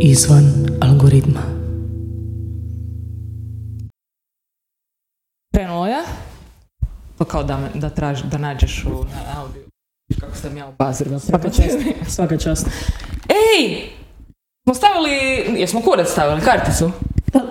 Izvan algoritma. Krenulo je? To kao da, me, da, traži, da nađeš u na audio. Kako sam ja obazirila. Svaka čast. Svaka čast. Ej! Smo stavili, jesmo kurac stavili, karticu?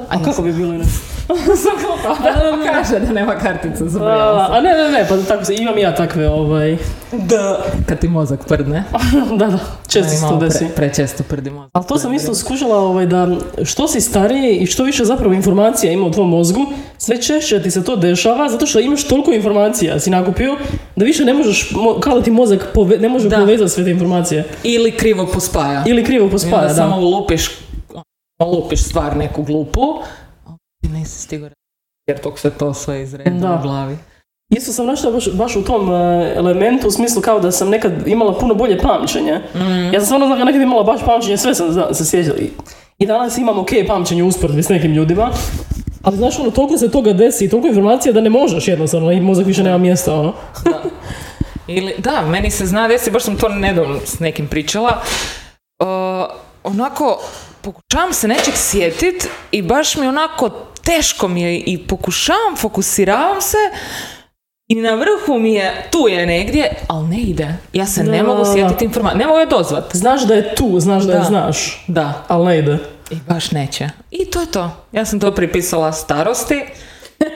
A kako bi bilo inače? Da, kaže da nema karticu, zaboravila A, a ne, ne, ne, pa tako se, imam ja takve, ovaj, Da. Kad ti mozak prdne. da, da, često se to desi. Pre, prečesto prdi mozak. Ali to sam isto skužila ovaj, da što si stariji i što više zapravo informacija ima u tvom mozgu, sve češće ti se to dešava zato što imaš toliko informacija si nakupio da više ne možeš, mo- kao da ti mozak pove- ne može Da. povezati sve te informacije. Ili krivo pospaja. Ili krivo pospaja, onda da. samo lupiš, lupiš stvar neku glupu, ti nisi stigao jer tog se to sve izreda Da. u glavi. Isto sam našla baš, baš u tom e, elementu u smislu kao da sam nekad imala puno bolje pamćenje. Mm. Ja sam stvarno znam da nekad imala baš pamćenje, sve sam zna- se sjećala. I- I danas imam ok pamćenje usporedbi s nekim ljudima. Ali znaš, ono, toliko se toga desi i toliko informacija da ne možeš jednostavno i mozak više nema mjesta, ono. Da. Ili, da, meni se zna desi, baš sam to nedavno s nekim pričala. Uh, onako, pokušavam se nečeg sjetit i baš mi onako teško mi je i pokušavam, fokusiravam se i na vrhu mi je, tu je negdje, ali ne ide. Ja se ne Da, mogu da, sjetiti informacije, ne mogu je dozvat. Znaš da je tu, znaš da, je Da. znaš, Da, ali ne ide. i baš neće. I to je to. Ja sam to pripisala starosti.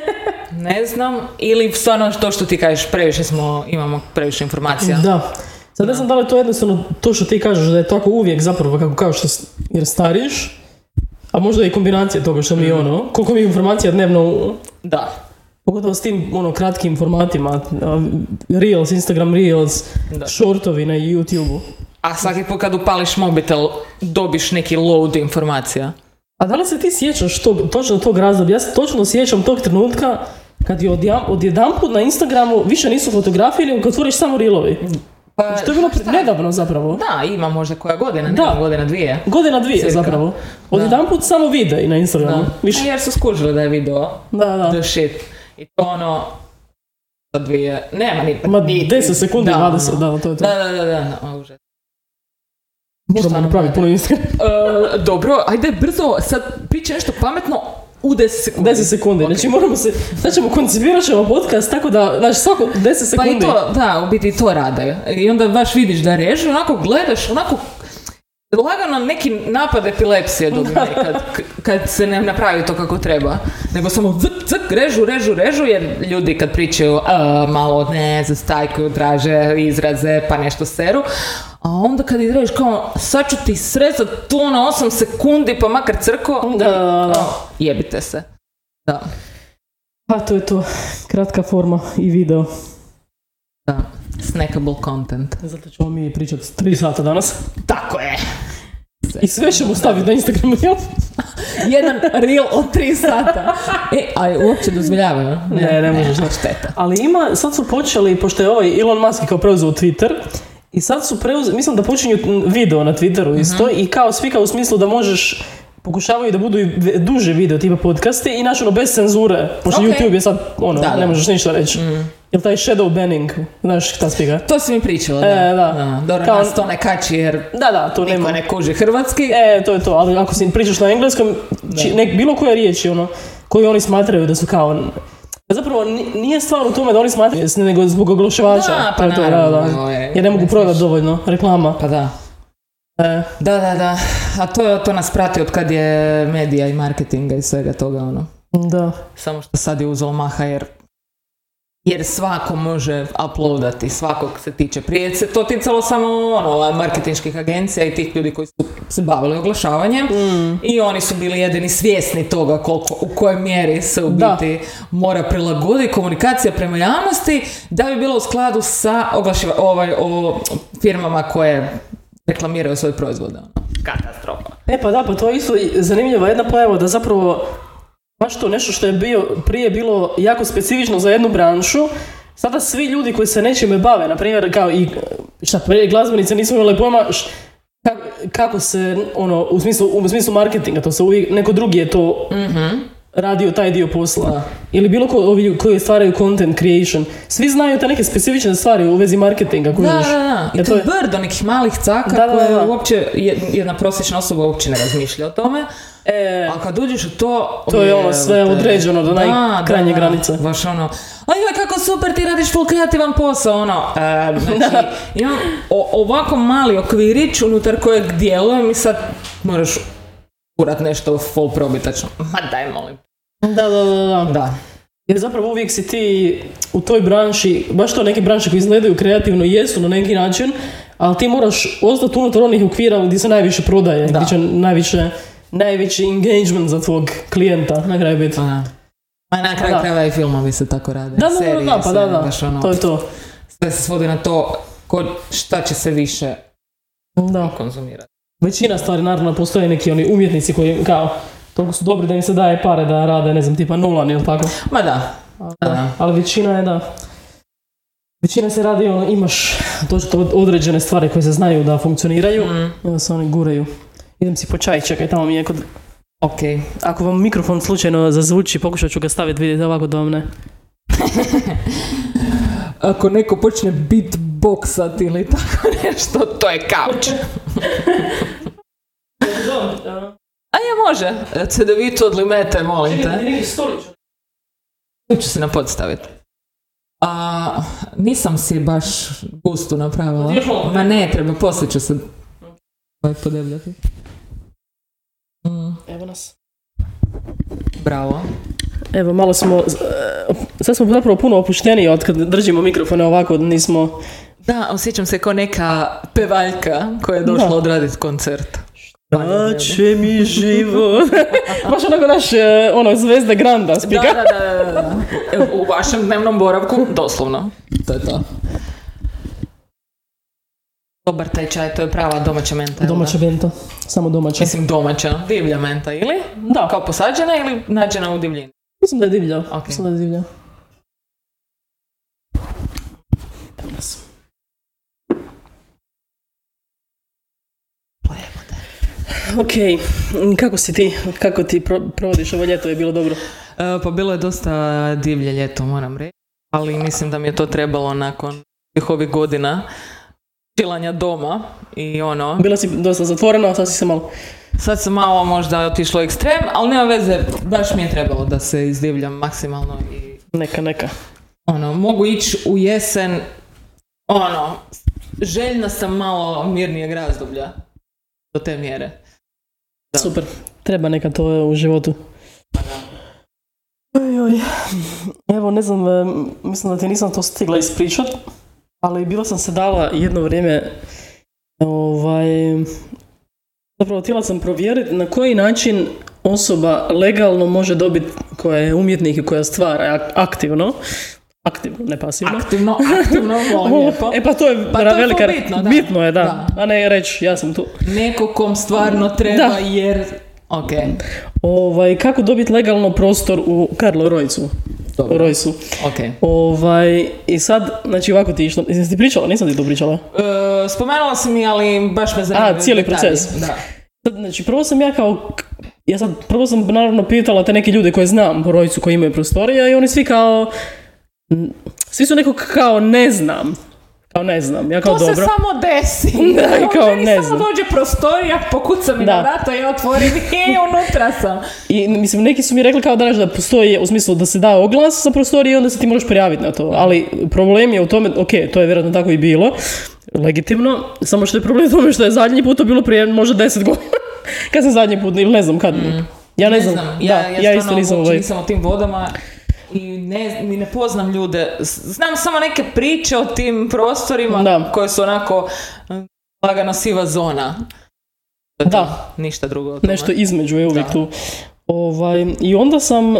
Ne znam. Ili stvarno to što ti kažeš, previše smo, imamo previše informacija. Da. Sad ne znam da li je to jednostavno to što ti kažeš da je tako uvijek zapravo kako kao što s- jer stariš, a možda i kombinacija toga što Mhm. mi ono, koliko mi informacija dnevno Da. Pogotovo s tim ono, kratkim formatima, Reels, Instagram Reels, Da. shortovi na YouTube-u. A svaki put kad upališ mobitel, dobiš neki load informacija. A da li se ti sjećaš tog, točno tog razdoblja? Ja se točno sjećam tog trenutka kad je odjedanput na Instagramu više nisu fotografije, nego kad otvoriš samo reelovi. Pa, Što je bilo pre- nedavno zapravo. Da, ima možda koja godina, Da. nema godina dvije. Godina dvije Cirka. zapravo. Odjedanput samo videi na Instagramu. Da. Više. Jer su skužili da je video Da, da. the shit. I to ono, za dvije, nema ni... Ma ni- 10 sekundi, da, 20, ono. da, to je to. Da, da, da, da, da, Stvarno, napraviti puno Instagram. E, dobro, ajde brzo, sad pričaj nešto pametno u 10 sekundi. 10 sekundi. Ok. Znači moramo se, sad ćemo koncipirat ćemo podcast tako da, znači svako 10 Pa sekundi. i to, da, u biti to rade. I onda baš vidiš da režu, onako gledaš, onako lagano neki napad epilepsije dobije kad, kad se ne napravi to kako treba. Nego samo vc, ck, režu, režu, režu, jer ljudi kad pričaju a, malo ne, zastajkuju, traže izraze, pa nešto seru. A onda kad ideš kao, sad ću ti srezat to na 8 sekundi, pa makar crko, Da, da, jebite se. Da, Pa to je to. Kratka forma i video. da. Snackable content. Zato ćemo mi pričati 3 sata danas. Tako je. I sve ćemo staviti na Instagram reel. Jedan reel od 3 sata. E, a uopće dozvoljavaju? Ne, ne možeš, ne. ne. Šteta. Ali ima, sad su počeli, pošto je ovaj Elon Musk kao preuzeo Twitter, i sad su preuzeli, mislim da počinju video na Twitteru isto, i kao svi kao u smislu da možeš pokušavaju da budu i duže video, tipa podcasti, i znači ono bez cenzure, pošto Ok. YouTube je sad, ono, Da, da. ne možeš ništa reći. Jel taj shadow banning, znaš šta spiga? To si mi pričala, da. E, da. Dobro, Kao- nas to ne kači jer Da, da, to niko nema. ne kuži hrvatski. E, to je to, ali ako si pričaš na engleskom, či, nek, bilo koje riječi, ono, koju oni smatraju da su kao... Zapravo ni- nije stvar u tome da oni smatraju, nego zbog oglašivača. Da, pa To naravno, da, da. Jer ne mogu prodati dovoljno reklama. Pa da. E, Da, da, da. A to, to nas prati od kad je medija i marketinga i svega toga, ono. da. Samo što sad je uzelo maha jer jer svako može uploadati, svakog se tiče. Prije se to ticalo samo ono, marketinških agencija i tih ljudi koji su se bavili oglašavanjem i oni su bili jedini svjesni toga koliko, u kojoj mjeri se u Da. biti mora prilagoditi komunikacija prema javnosti da bi bilo u skladu sa oglašiva, ovaj, o firmama koje reklamiraju svoje proizvode. Ono. Katastrofa. E pa da, pa to je isto i zanimljiva jedna pojava da zapravo baš to nešto što je bio, prije bilo jako specifično za jednu branšu, sada svi ljudi koji se nečime bave, na primjer kao i šta prije glazbenice nisu imali pojma š- ka- kako se ono u smislu, u smislu marketinga, to se uvijek, neko drugi je to Mhm. Radio taj dio posla. Da. Ili bilo ko, ovi koji stvaraju content creation. Svi znaju te neke specifične stvari u vezi marketinga. Da, kužiš. da, da. I Jer to je brdo nekih malih caka Da, da, da, koje da. uopće jed- jedna prosječna osoba uopće ne razmišlja o tome. E, A kad uđeš u to... To je ono jebote. sve određeno do najkrajnje granice. Baš ono, ajoj kako super ti radiš full kreativan posao, ono. E, znači, imam o- ovako mali okvirić unutar kojeg djelujem i sad moraš urat nešto full probitačno. Ma daj molim. da, da, da, da. Da. Jer zapravo uvijek si ti u toj branši, baš to neke branše koje izgledaju kreativno jesu na neki način, ali ti moraš ostati unutar onih okvira gdje se najviše prodaje, Da. gdje će najviše, najveći engagement za tvog klijenta na kraju biti. Pa da. Pa na kraju Da. krajeva i filmovi se tako rade. Da, da, da, Serije da, pa da, da, baš ono, to je to. sve se svodi na to ko, šta će se više Da. konzumirati. Većina stvari, naravno, postoje neki oni umjetnici koji kao toliko su dobri da im se daje pare da rade, ne znam, tipa Nolan ili tako. Ma da. Ali, Da. ali većina je da... Većina se radi, ono, imaš točno određene stvari koje se znaju da funkcioniraju Mm. i onda se oni guraju. Idem si po čaj, čekaj, tamo mi je kod... Ok. Ako vam mikrofon slučajno zazvuči, pokušat ću ga staviti, vidite ovako da vam ne... Ako neko počne beatboxat ili tako nešto, to je kauč. A je može. Cedevito od limete, molim te. Tu ću se na pod staviti. A, nisam si baš gustu napravila. Ma ne, treba, poslije ću se ovaj podebljati. Mm, Evo nas. bravo. Evo, malo smo... e, Sad smo zapravo puno opušteniji od kad držimo mikrofone ovako, nismo... Da, osjećam se kao neka pevaljka koja je došla odraditi koncert. Da će mi život. Baš onako naš, e, ono, zvezda Granda Da, spika. da, da, da, da. U vašem dnevnom boravku, doslovno. To je to. Dobar taj čaj, to je prava domaća menta. Domaća da? benta. Samo domaća. Mislim domaća, divlja menta, ili? Da, Kao posađena ili nađena u divljini? mislim da je divlja. Ok. Mislim da je divlja. Ok, kako si ti? Kako ti pro- provodiš ovo ljeto? Je bilo dobro? E, pa bilo je dosta divlje ljeto, moram reći. Ali mislim da mi je to trebalo nakon svih ovih godina čilanja doma i ono, Bila si dosta zatvorena, a sad si se malo... sad sam malo možda otišlo ekstrem, ali nema veze, baš mi je trebalo da se izdivljam maksimalno i Neka, neka. ono, mogu ići u jesen, ono, željna sam malo mirnijeg razdoblja do te mjere. Da. Super. Treba neka to u životu. Oj, oj. Evo, ne znam, mislim da ti nisam to stigla ispričat, ali bila sam se dala jedno vrijeme ovaj, zapravo htjela sam provjeriti na koji način osoba legalno može dobiti, koja je umjetnik i koja stvara ak- aktivno, aktivno, ne pasivno. Aktivno, aktivno, lijepo. E pa to je, Pa to je velika, bitno, da. bitno je, da. Da. A ne reći, ja sam tu. Neko kom stvarno treba Da. jer... Ok, Ovaj, kako dobiti legalno prostor u Karlo Rojcu? Dobro. U Rojsu. ok. Ovaj, I sad, znači ovako ti išlo, jesi ti pričala? Nisam ti to pričala. E, spomenula si mi, ali baš me zanima. A, cijeli detalji. proces. Da. Sad, Znači, prvo sam ja kao, ja sad, prvo sam naravno pitala te neke ljude koje znam po Rojcu koji imaju prostorija i oni svi kao, svi su neko kao ne znam. Kao ne znam, ja kao To dobro. se samo desi. Da, i kao, Meni ne samo znam. dođe prostorija, pokuca mi Da. na vrata, ja otvorim i unutra sam. I mislim, neki su mi rekli kao danas da postoji, u smislu da se da oglas za prostorije i onda se ti moraš prijaviti na to. Ali problem je u tome, ok, to je vjerojatno tako i bilo, legitimno, samo što je problem u tome što je zadnji put to bilo prije možda deset godina. kad sam zadnji put, ili ne znam kad. Ja ne, znam, Ja, da, ja, ja, isto stvarno nisam ovaj... nisam u tim vodama i ne, ni ne poznam ljude. Znam samo neke priče o tim prostorima Da. koje su onako eh, lagana siva zona. Da. to, Ništa drugo. Nešto između je uvijek Da. tu. Ovaj, I onda sam e,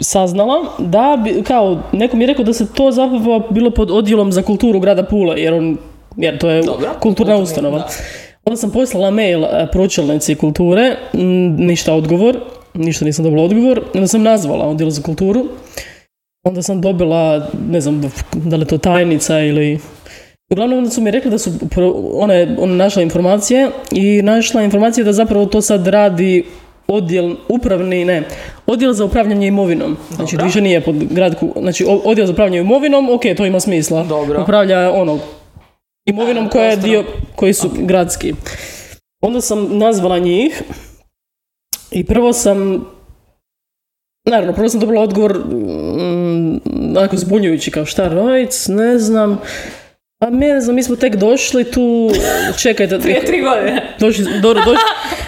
saznala da, bi, kao, neko mi je rekao da se to zapravo bilo pod odjelom za kulturu grada Pule, jer, on, jer to je Dobro, kulturna ustanova. da. Onda sam poslala mail e, pročelnici kulture, m, ništa odgovor, ništa nisam dobila odgovor, onda sam nazvala odjel za kulturu, onda sam dobila, ne znam, da li to tajnica ili... Uglavnom onda su mi rekli da su ona je ona našla informacije i našla informacije da zapravo to sad radi odjel upravni, ne, odjel za upravljanje imovinom. Znači, Dobro. više nije pod gradku, znači odjel za upravljanje imovinom, ok, to ima smisla. Dobro. Upravlja ono, imovinom koja je dio, koji su gradski. Onda sam nazvala njih i prvo sam Naravno, prvo sam dobila odgovor mm, onako zbunjujući kao šta Rojc, ne znam. A ne znam, mi smo tek došli tu, čekajte, Prije tri godine. došli, do, došli,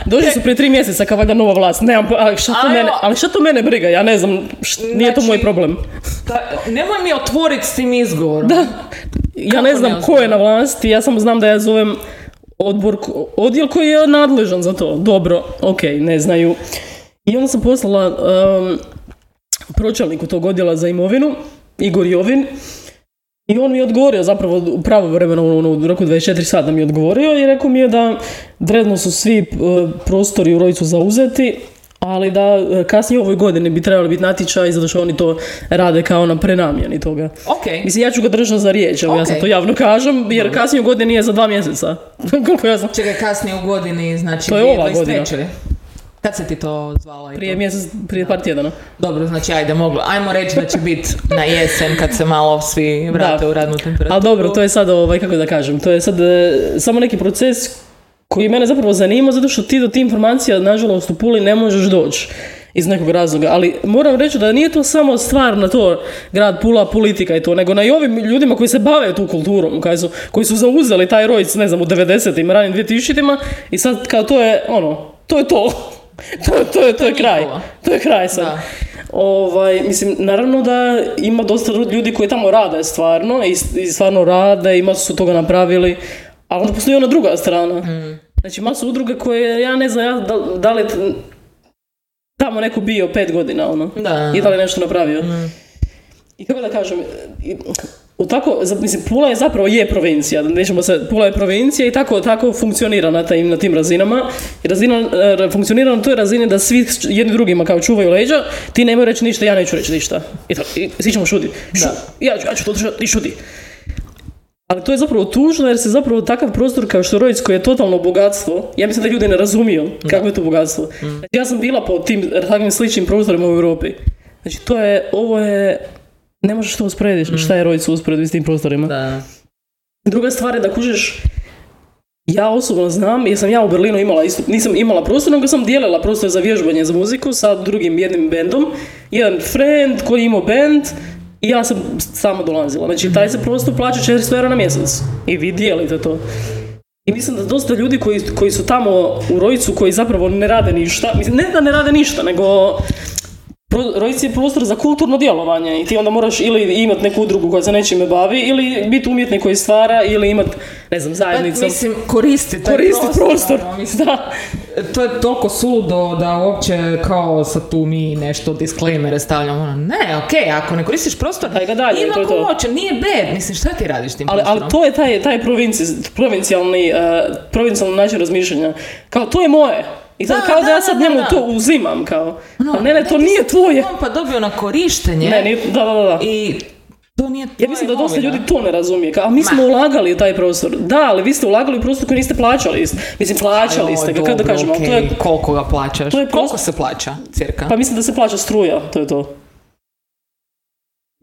došli su prije tri mjeseca kao valjda nova vlast, nemam, ali šta to mene, ali šta to mene briga, ja ne znam, št- nije to moj Znači- problem. Da, nemoj mi otvoriti s tim izgovorom. Da, ja Kako ne znam ko je na vlasti, ja samo znam da ja zovem odbor, odjel koji je nadležan za to. Dobro, ok, ne znaju. I onda sam poslala um, pročelniku tog odjela za imovinu, Igor Jovin, i on mi je odgovorio zapravo u pravo vremeno, ono, u roku 24 sata mi je odgovorio i rekao mi je da dredno su svi e, prostori u Rojcu zauzeti, ali da e, kasnije u ovoj godini bi trebali biti natječaj zato što oni to rade kao na prenamjeni toga. Ok. Mislim, ja ću ga držati za riječ, evo ja sam to javno kažem, jer kasnije u godini je za dva mjeseca. Koliko ja znam. Čekaj, kasnije u godini, znači To je ova 2023. godina. Kad se ti to zvala? Prije to? mjesec, prije par tjedana. Dobro, znači ajde, moglo. Ajmo reći da će biti na jesen kad se malo svi vrate Da. u radnu temperaturu. Ali dobro, to je sad, ovaj, kako da kažem, to je sad e, samo neki proces koji mene zapravo zanima, zato što ti do tih informacija, nažalost, u Puli ne možeš doći iz nekog razloga, ali moram reći da nije to samo stvar na to grad Pula, politika i to, nego na i ovim ljudima koji se bave tu kulturom, koji su, koji su zauzeli taj rojc, ne znam, u 90-im, ranim 2000-ima i sad kao to je, ono, to je to. to, to, je, to je kraj. To je kraj sad. Da. Ovaj, mislim, naravno da ima dosta ljudi koji tamo rade stvarno i, i stvarno rade i masu su toga napravili, ali onda postoji ona druga strana. Znači, masu udruge koje, ja ne znam, ja, da, da li tamo neko bio pet godina, ono, Da. i da li nešto napravio. I kako da kažem, i- u tako, mislim, Pula je zapravo je provincija, nećemo se, Pula je provincija i tako, tako funkcionira na, tim, na tim razinama. I razina funkcionira na toj razini da svi jedni drugima kao čuvaju leđa, ti nemoj reći ništa, ja neću reći ništa. I, tako, i svi ćemo šutiti. Šu, ja, ja ću to držati, ti šuti. Ali to je zapravo tužno jer se zapravo takav prostor kao što koji je totalno bogatstvo, ja mislim da ljudi ne razumiju kako je to bogatstvo. Znači, ja sam bila po tim takvim sličnim prostorima u Europi. Znači to je, ovo je, ne možeš to usporediti, šta je Rojc u usporedbi s tim prostorima. Da. Druga stvar je da kužeš, ja osobno znam, jer sam ja u Berlinu imala isto, nisam imala prostor, nego sam dijelila prostor za vježbanje za muziku sa drugim jednim bendom. Jedan friend koji je imao band i ja sam sama dolazila. Znači, taj se prostor plaća 400 eura na mjesec. I vi dijelite to. I mislim da dosta ljudi koji, koji su tamo u Rojcu, koji zapravo ne rade ništa, mislim, ne da ne rade ništa, nego Rojc je prostor za kulturno djelovanje i ti onda moraš ili imati neku udrugu koja se nečime bavi ili biti umjetnik koji stvara ili imati, ne znam, Pa, zajednicu. mislim, koristi taj Koristi prostor. ono, mislim, Da. to je toliko suludo da uopće kao sad tu mi nešto disclaimere stavljamo. Ono, ne, okej, ako ne koristiš prostor, Daj ga dalje, ima to je ko to. hoće, nije bad. Mislim, šta ti radiš tim Ali, ali prostorom? to je taj, taj provinci- provincijalni, uh, provincijalni način razmišljanja. Kao, to je moje. I sad Da, kao da, da, ja sad njemu da. to uzimam, kao. Ono, A ne, ne, to nije tvoje. On pa dobio na korištenje Ne, nije, da, da, da. i to nije Ja mislim da dosta ljudi to ne razumije. Kao, a mi smo ulagali u taj prostor. Da, ali vi ste ulagali u prostor koji niste plaćali. Mislim, plaćali Aj, ste ga, kako da kažemo. ali To je, Koliko ga plaćaš? to je Koliko se plaća, cirka? pa mislim da se plaća struja, to je to.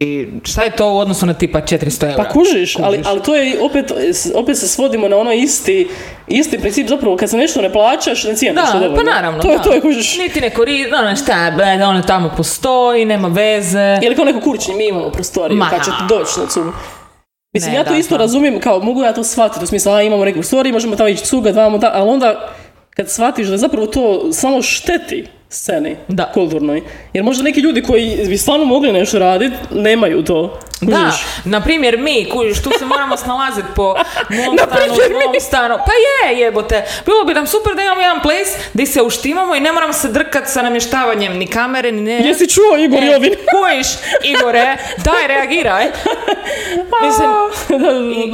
I šta je to u odnosu na tipa 400 eura? Pa kužiš, ali, ali to je opet, opet se svodimo na ono isti, isti princip zapravo kad se nešto ne plaćaš, ne cijeniš Da, dovoljno. pa naravno, To da. to je kužiš. Niti ne koristi, ono šta, ble, ono tamo postoji, nema veze. Ili kao neko kurčni, mi imamo prostoriju, Ma. kad ćete doći na cugu. Mislim, Ne, ja to da, isto znam. razumijem, kao mogu ja to shvatiti, u smislu, a imamo neku prostoriju, možemo tamo ići cugat, vamo, ta, ali onda kad shvatiš da zapravo to samo šteti sceni Da. kulturnoj. Jer možda neki ljudi koji bi stvarno mogli nešto raditi, nemaju to. Da, na primjer mi, kužiš, tu se moramo snalaziti po mom stanu, mom stanu. Pa je, jebote. Bilo bi nam super da imamo jedan place gdje se uštimamo i ne moramo se drkat sa namještavanjem ni kamere, ni ne. Jesi čuo Igor E, Jovin? Igore, daj reagiraj. Mislim, I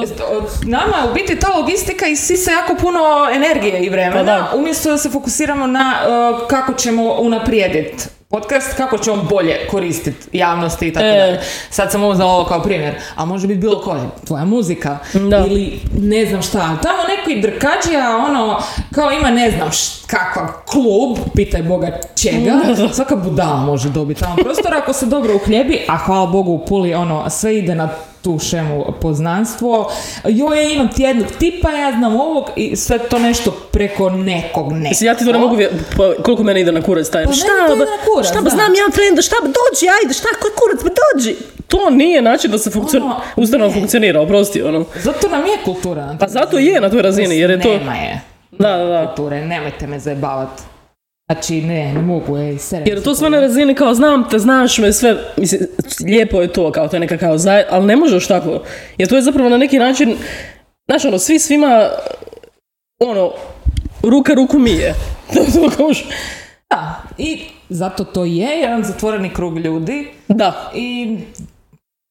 nama je u biti ta logistika isisa jako puno energije i vremena, Pa da. umjesto da se fokusiramo na uh, kako ćemo unaprijediti podcast, kako ćemo bolje koristiti javnosti i tako E. dalje. Sad sam uzela ovo kao primjer, a može biti bilo koje, tvoja muzika Da. ili ne znam šta. Tamo neki drkađija, ono, kao ima ne znam š- kakav klub, pitaj Boga čega, svaka budala može dobiti tamo prostor ako se dobro uhljebi, a hvala Bogu u Puli ono, sve ide na tu šemu poznanstvo, joj ja imam ti jednog tipa, ja znam ovog i sve to nešto preko nekog nekog. Mislim, ja ti to ne mogu vje- pa, koliko mene ide na kurac taj. Pa šta, meni to ide ba- na kurac, šta ba znam ja frenda, šta ba dođi, ajde, šta, koji kurac, ba dođi. To nije način da se funkcion... Ono, ustanova funkcionira, oprosti, ono. Zato nam je kultura. Pa zato je na toj razini, jer je to... Nema je Da, da, da. kulture, nemojte me zajebavati. Znači, ne, ne mogu, ej, Jer to sve na razini kao znam te, znaš me, sve, mislim, lijepo je to, kao to je neka kao zaj... ali ne možeš tako. Jer to je zapravo na neki način, znaš ono, svi svima, ono, ruka ruku mije. Da, i zato to je jedan zatvoreni krug ljudi Da, i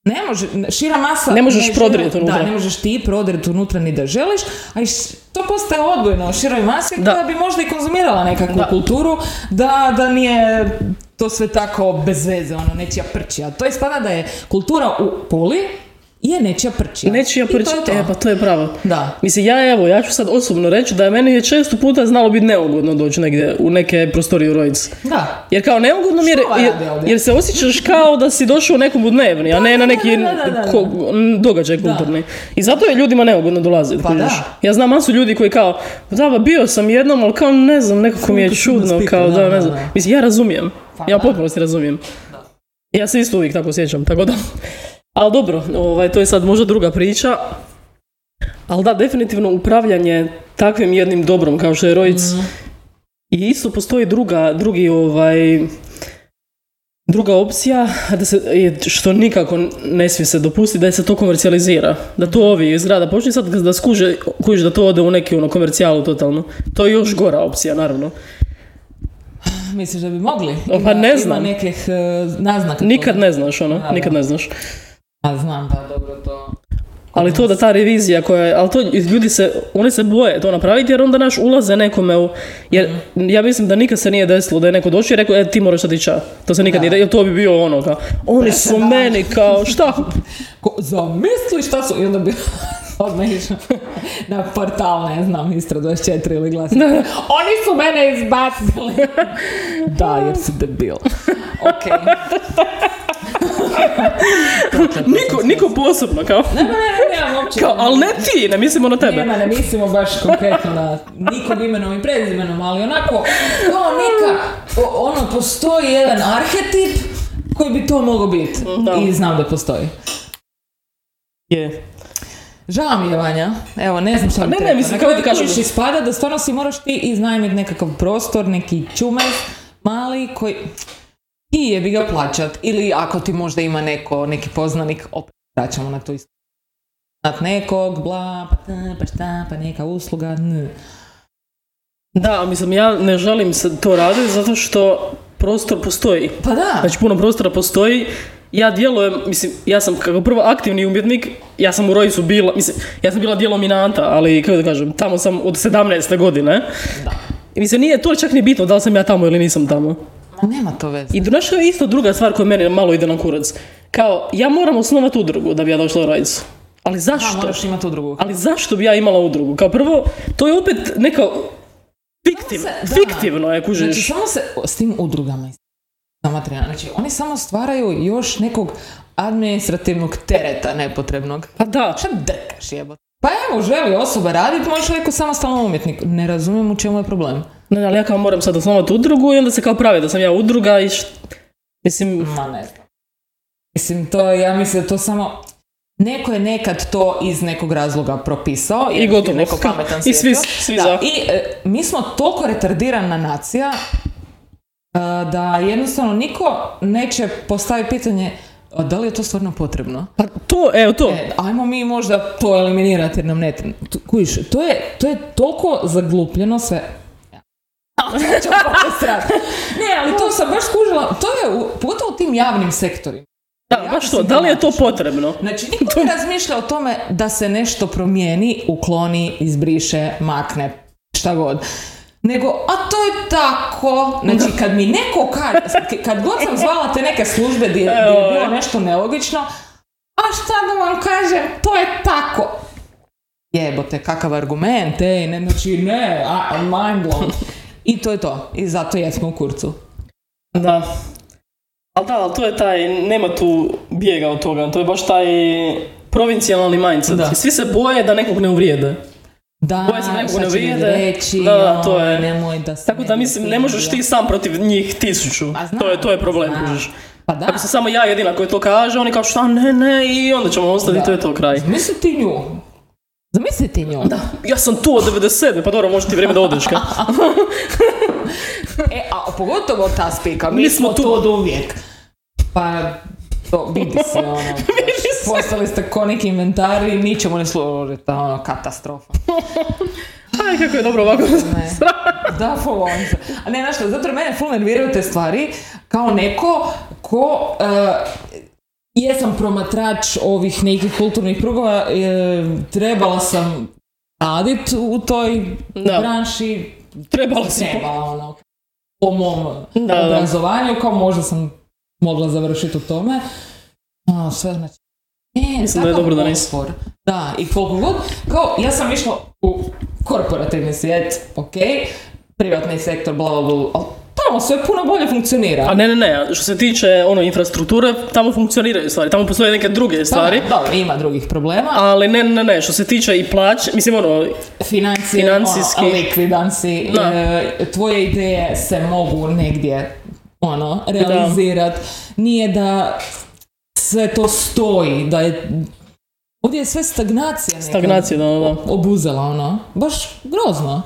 ne može, šira masa... Ne možeš prodrijeti unutra. Da, ne možeš ti prodrijeti unutra ni da želiš, a i š- to postaje odbojno široj masi Da. koja bi možda i konzumirala nekakvu Da. kulturu, da, da nije to sve tako bez veze, ono, nečija prčija. To ispada da je kultura u Puli je nečija prčija. nečija to. e pa to je pravo. Da. Mislim, ja evo, ja ću sad osobno reći da je meni je često puta znalo biti neugodno doći negdje u neke prostorije u Rojici. Da. Jer kao neugodno mi je, jer, se osjećaš kao da si došao u nekom u dnevni, a ne na neki da, da, ko- događaj kulturni. I zato je ljudima neugodno dolaziti. Pa. Ja znam masu ljudi koji kao, da, ba, bio sam jednom, ali kao ne znam, nekako mi je čudno kao da, ne znam. Mislim, ja razumijem. Pa ja potpuno se razumijem. Ja se isto uvijek tako osjećam, tako da. Ali dobro, ovaj, to je sad možda druga priča. Ali da, definitivno upravljanje takvim jednim dobrom kao što je Rojic. Mhm. I isto postoji druga, drugi ovaj, druga opcija, da se, je, što nikako ne smije se dopustiti, da se to komercijalizira. Da to ovi iz grada počne sad da skuže, kužiš da to ode u neki ono, komercijalu totalno. To je još gora opcija, naravno. Misliš da bi mogli? Pa ne znam. Ima nekih e, naznaka. Nikad toga. ne znaš, ono, nikad ne znaš. A znam, da, dobro to. Ali to da ta revizija koja je, ali to ljudi se, oni se boje to napraviti jer onda naš ulaze nekome u, jer ja mislim da nikad se nije desilo da je neko došao i rekao, e ti moraš sad ići ča. To se nikad Da. nije, jer to bi bio ono kao, oni su Presedan. meni kao, šta? Ko, zamisli šta su, i onda bi odmah išao na portal, ne znam, Istra 24 ili glas. Oni su mene izbacili. da, jer si debil. Ok. Niko, niko posebno, kao, Ne, ne, ne, nemam uopće. kao, ali ne ti, ne mislimo na tebe. Nema, ne mislimo baš konkretno na nikog imenom i prezimenom, ali onako, kao neka, o- ono, postoji jedan arhetip koji bi to mogao biti. Da. I znam da postoji. Je. Žao mi je, Vanja. Evo, ne znam šta bi ne, ne, trebalo. mislim, kako ti kažem- ispada da stvarno si moraš ti iznajmiti nekakav prostor, neki čumez, mali, koji i je bi ga plaćat. Ili ako ti možda ima neko, neki poznanik, opet vraćamo na to isto. Znat nekog, bla, pa ta, pa šta, pa neka usluga, n. Da, mislim, ja ne želim se to raditi zato što prostor postoji. Pa da. Znači, puno prostora postoji. Ja djelujem, mislim, ja sam kao prvo aktivni umjetnik, ja sam u Rojicu bila, mislim, ja sam bila djelominanta, ali kako da kažem, tamo sam od 17. godine. Da. I mislim, nije to čak ni bitno da li sam ja tamo ili nisam tamo. Ma nema to veze. I znaš što je isto druga stvar koja meni malo ide na kurac? Kao, ja moram osnovati udrugu da bi ja došla u Rojicu. Ali Da, zašto? moraš imati udrugu. Ali zašto bi ja imala udrugu? Kao prvo, to je opet neka fiktiv, se- da. fiktivno je, kužiš. Znači, samo se s tim udrugama znači oni samo stvaraju još nekog administrativnog tereta nepotrebnog. Pa da, Šta drkaš jebote? Pa evo, želi osoba raditi, može neko samostalno umjetnik. Ne razumijem u čemu je problem. Ne, ali ja kao moram sad osnovati udrugu i onda se kao pravi da sam ja udruga i št- Mislim, Ma ne znam. Mislim, to, ja mislim da to samo... Neko je nekad to iz nekog razloga propisao. I gotovo. Neko pametan I svi- svi da, za. I e, mi smo toliko retardirana nacija e, da jednostavno niko neće postaviti pitanje a da li je to stvarno potrebno. pa to, evo to. E, ajmo mi možda to eliminirati jer nam ne treba. To je, to je toliko zaglupljeno sve. Ja. Ću opet srat. ne, ali to sam baš skužila, to je u, pogotovo u tim javnim sektorima. Da, baš to, da li je to potrebno? Znači, niko ne razmišlja o tome da se nešto promijeni, ukloni, izbriše, makne, šta god. Nego, a to je tako. Znači, kad mi neko kaže, kad god sam zvala te neke službe gdje, gdje je bilo nešto nelogično, a šta da vam kažem, to je tako. jebote, kakav argument, ej, ne, znači ne, a, mind blown. I to je to. I zato jesmo u kurcu. Da. Ali da, ali to je taj, nema tu bijega od toga, to je baš taj provincijalni mindset. Da. Svi se boje da nekog ne uvrijede. Da, Boje se nekog ne uvrijede. reći, Da, da, to je. nemoj da se Tako da mislim, ne možeš ti sam protiv njih tisuću. Pa znam, to, je, to je problem, kužiš. Pa da, Ako sam samo ja jedina koji to kaže, oni kao šta ne, ne, i onda ćemo ostati, Da. to je to kraj. zamisli ti nju. Zamisli ti nju. Da, ja sam tu od 97. Pa dobro, može ti vrijeme da odeš, ka? E, a pogotovo ta spika, mi, Mi smo smo tu. od uvijek. Pa, to vidi se, ono, postali ste ko neki inventari i ničemu ne služite, ono, katastrofa. Aj, kako je dobro ovako. Ne. Da, full on se. A ne, znaš što, zato mene full nerviraju te stvari kao neko ko uh, jesam promatrač ovih nekih kulturnih krugova, e, trebala sam radit u toj Da. branši, Trebala si. treba ono, po mom Da, obrazovanju, kao možda sam mogla završiti u tome. A, sve znači, e, Mislim da je dobro da nisi. Da, i koliko god, kao ja sam išla u korporativni svijet, ok, privatni sektor, bla, bla, bla, ali tamo sve puno bolje funkcionira. A ne, ne, ne, što se tiče ono infrastrukture, tamo funkcioniraju stvari, tamo postoje neke druge stvari. Pa, dobro, ima drugih problema. Ali ne, ne, ne, što se tiče i plaće, mislim ono, Financije, Financijski. ono, likvidanci, Da. e, tvoje ideje se mogu negdje ono, realizirat. Nije da sve to stoji, da je ovdje je sve stagnacija neka stagnacija, da, da. obuzela, ono, baš grozno.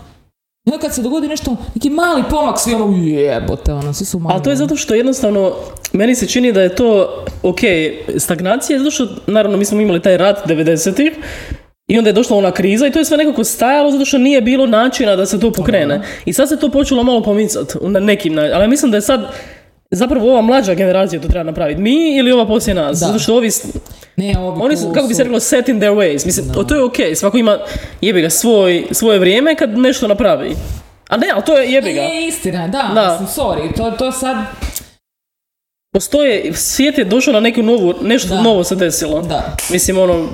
I onda kad se dogodi nešto, neki mali pomak, svi ono, jebote, ono, svi su mali. Ali to je zato što jednostavno, meni se čini da je to, ok, stagnacija, zato što, naravno, mi smo imali taj rat 90-ih, i onda je došla ona kriza i to je sve nekako stajalo zato što nije bilo načina da se to pokrene. I sad se to počelo malo pomicati na nekim. Ali mislim da je sad zapravo ova mlađa generacija to treba napraviti. Mi ili ova poslije nas. Da. Zato što ovi, Ne, ovi oni su, kako bi se reklo, set in their ways. Mislim, o, to je ok, svako ima, jebi ga, svoj, svoje vrijeme kad nešto napravi. A ne, ali to je jebi ga. Je istina, da, Da. mislim, sorry, to, to sad, Postoje, svijet je došao na neku novu, nešto Da. novo se desilo. da, Mislim, ono,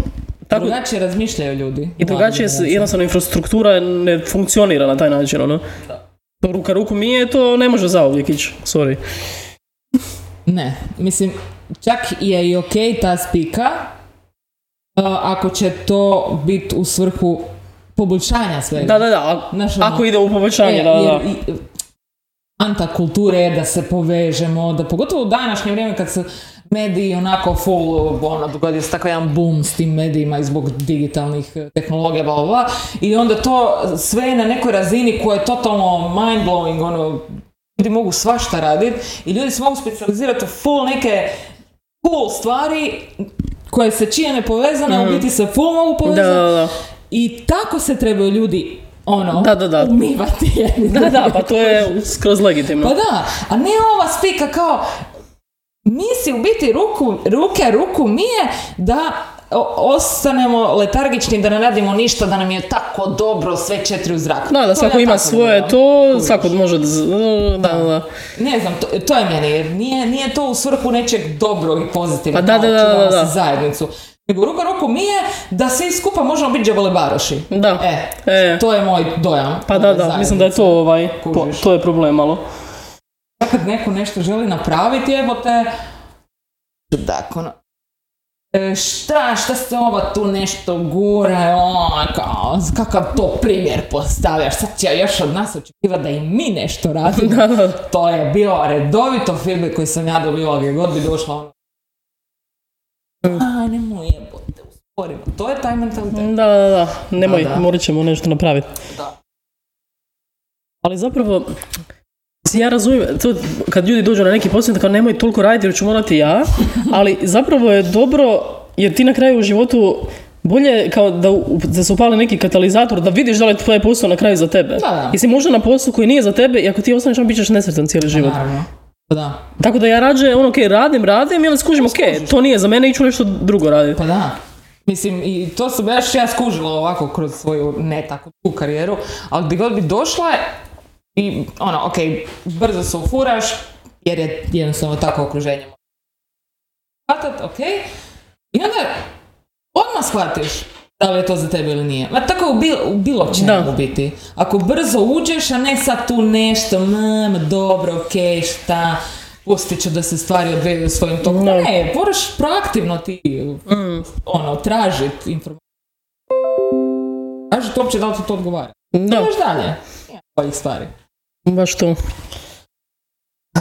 tako, drugačije razmišljaju ljudi. i drugačije jednostavno, infrastruktura ne funkcionira na taj način, ono. To ruka ruku mije, to ne može zauvijek ići, sorry. Ne, mislim, čak je i ok ta spika, a, ako će to biti u svrhu poboljšanja svega. Da, da, da, Znaš, ono, ako ide u poboljšanje, E, da, jer da. i- Anta kulture je da se povežemo, da pogotovo u današnje vrijeme kad se mediji onako full, ono, dogodio se takav jedan boom s tim medijima i zbog digitalnih eh, tehnologija, bla, bla, bla, i onda to sve je na nekoj razini koja je totalno mind-blowing, ono, ljudi mogu svašta raditi i ljudi se mogu specijalizirati u full neke cool stvari koje se čije ne povezane, a u biti se full mogu Mhm. Da, povezati. da, da. I tako se trebaju ljudi ono, Da, da, da. umivati jedni Da, da, pa to je skroz legitimno. Pa da, a ne ova spika kao mi si u biti ruku, ruke ruku mije da ostanemo letargični, da ne radimo ništa, da nam je tako dobro sve četiri u zraku. Da, da, To svako ja ima svoje to, svako može, da, da, da. Ne znam, to, to je meni, jer nije, nije to u svrhu nečeg dobrog i pozitivnog, Pa da, da, da, da, da. zajednicu. Nego ruka ruku mije da svi skupa možemo biti džavole baroši. Da. E, E. to je moj dojam. Pa da, da, mislim da je to ovaj, po- to je problem malo. kad neko nešto želi napraviti, evo te, čudak, ono, šta, šta se ova tu nešto gura, o, kao, kakav to primjer postavljaš, sad će još od nas očekivati da i mi nešto radimo. To je bilo redovito feedback koji sam ja dobivala gdje god bi došla, ono, aj, nemoj jebote, usporimo. To je taj mentalitet. Da, da, da, nemoj, Da, da. morat ćemo nešto napraviti. Da. Ali zapravo, mislim, ja razumijem, to, kad ljudi dođu na neki posao, kao nemoj toliko raditi jer ću morati ja, ali zapravo je dobro, jer ti na kraju u životu bolje kao da, da se upali neki katalizator, da vidiš da li je tvoj posao na kraju za tebe. Da, da. Jesi možda na poslu koji nije za tebe i ako ti ostaneš, on bit ćeš nesretan cijeli život. Pa da. Tako da ja rađe, ono, ok, radim, radim i onda skužim, ok, to nije za mene, iću nešto drugo raditi. Pa da. Mislim, i to sam baš ja skužila ovako kroz svoju ne tako tu karijeru, ali gdje god bi došla i ono, ok, brzo se ufuraš, jer je jednostavno tako okruženje. Hvatat, ok, i onda odmah shvatiš, Da li je to za tebe ili nije? Ma tako u, bil, u bilo čemu biti. Ako brzo uđeš, a ne sad tu nešto, ma, dobro, okej, šta, pustit ću da se stvari odvedu svojim tokom. Da. Ne, moraš proaktivno ti, ono, tražit informaciju. Tražit uopće da li ti to odgovara. Da, Ideš dalje. Ovih stvari. Baš to.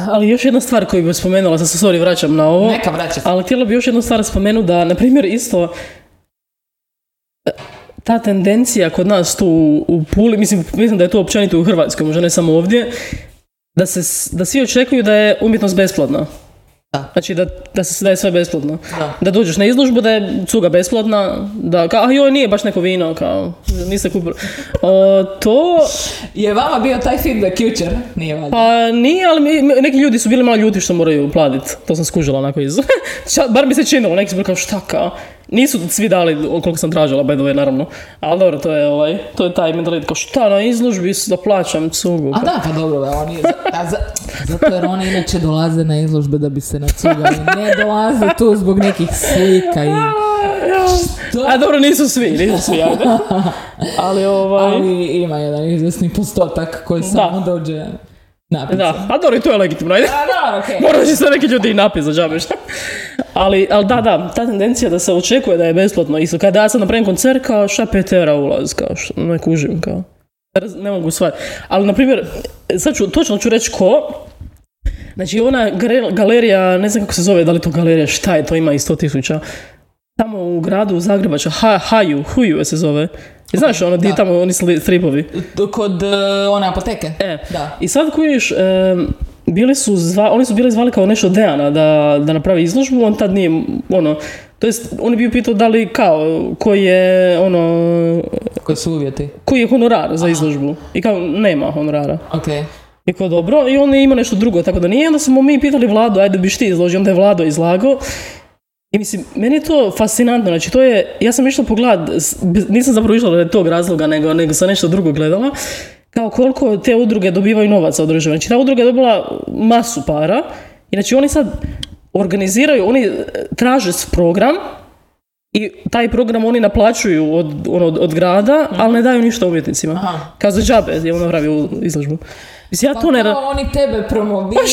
Ali još jedna stvar koju bih spomenula, sad se sorry vraćam na ovo. Neka vraća se. Ali htjela bi još jednu stvar spomenuti da, na primjer, isto e, ta tendencija kod nas tu u- Puli, mislim, mislim da je to općenito u Hrvatskoj, možda ne samo ovdje, da, se, da svi očekuju da je umjetnost besplatna. Da. Znači da, da, se, da je sve besplatno. Da. Da dođeš na izložbu, da je cuga besplatna, da kao, a joj, nije baš neko vino, kao, niste kupili. O, to, Je vama bio taj feedback jučer? Nije valjda. pa nije, ali mi- mi- neki ljudi su bili malo ljuti što moraju platiti. To sam skužila onako iz... Ča- Bar mi se činilo, neki su bili kao šta kao. Nisu svi dali koliko sam tražila, by the way, naravno. Ali dobro, to je, ovaj, to je taj mentalitet. Kao šta na izložbi da plaćam cugu. A da, pa dobro, da, oni, za- za, zato jer oni inače dolaze na izložbe da bi se nacugali. Ne dolaze tu zbog nekih slika i... Što? A dobro, nisu svi, nisu svi, ajde. Ali ovaj... Ali ima jedan izvjesni postotak koji samo dođe napisa. Da, a dobro, i to je legitimno, ajde. A okej. Moram će se neki ljudi i napis za džabe, šta? Ali, ali da, da, ta tendencija da se očekuje da je besplatno. Isto kada ja sad napravim koncert, kao šta 5 eura ulaz, kao što, ne kužim, kao. Ne mogu shvatiti. Ali, na primjer, sad ću, točno ću reći ko. Znači, ona galerija, ne znam kako se zove, da li to galerija, šta je, to ima i 100 tisuća. Tamo u gradu Zagrebača, ha, Haju, Huju se zove. I znaš, ono, di tamo oni stripovi. Kod e, one apoteke? E, Da. i sad kužiš, em, bili su zva, oni su bili zvali kao nešto Dejana da, da napravi izložbu, on tad nije, ono, to jest, on je bio pitao da li kao, koji je, ono, Koji su uvjeti? koji je honorar za izložbu. I kao, nema honorara. Ok. I kao, dobro, i on je imao nešto drugo, tako da nije, onda smo mi pitali Vladu, ajde biš ti izložio, onda je Vlado izlagao. I mislim, meni je to fascinantno, znači to je, ja sam išla pogledat, bez- nisam zapravo išla radi tog razloga, nego, nego sam nešto drugo gledala, kao koliko te udruge dobivaju novaca od države. Znači ta udruga je dobila masu para, i znači oni sad organiziraju, oni e, traže program, i taj program oni naplaćuju od, ono, od, od grada, ali ne daju ništa umjetnicima. Aha. Kao za džabe je on napravio izložbu. Mislim, ja to ne... Kao oni tebe promoviraju.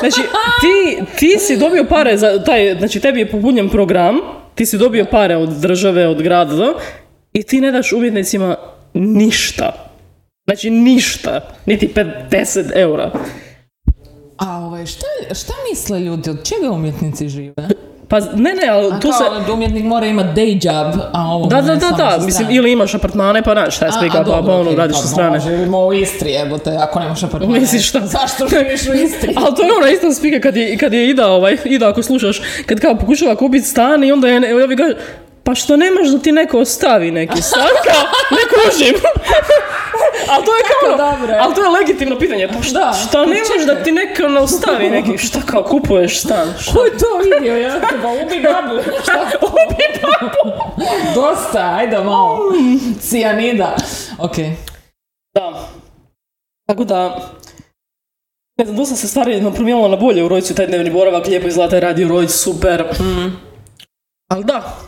Znači, ti, ti si dobio pare za taj, znači tebi je popunjen program, ti si dobio pare od države, od grada i ti ne daš umjetnicima ništa. Znači ništa, niti 50 eura. A ovaj, šta, šta misle ljudi, od čega umjetnici žive? Pa ne, ne, ali A tu se... kao, umjetnik mora imati day job, a ovo Da, da, da, da, mislim, ili imaš apartmane, pa znaš, šta je spika, pa, pa ono, okej, radiš pa sa strane. Živimo u Istri, jebote, ako nemaš apartmane. Misliš šta? Zašto živiš u Istri? Ali to je ona ista spika kad je, kad je Ida, ovaj, Ida ako slušaš, kad kao pokušava kupiti stan i onda je, bi ga, pa što nemaš da ti neko ostavi neki stan, kao, ne kužim. ali to je kao, ono, dobro ali to je legitimno pitanje, pa šta, šta nemaš da ti neko ne ostavi neki, šta kao kupuješ stan, šta? Ko je to vidio, ja? Pa ubi babu. Ubi babu. Dosta, ajde malo. Cijanida. Ok. Da. Tako da, ne znam, dosta se stvari no, promijenilo na bolje u Rojcu, taj dnevni boravak, lijepo izgleda taj radio Rojc, super. Ali da,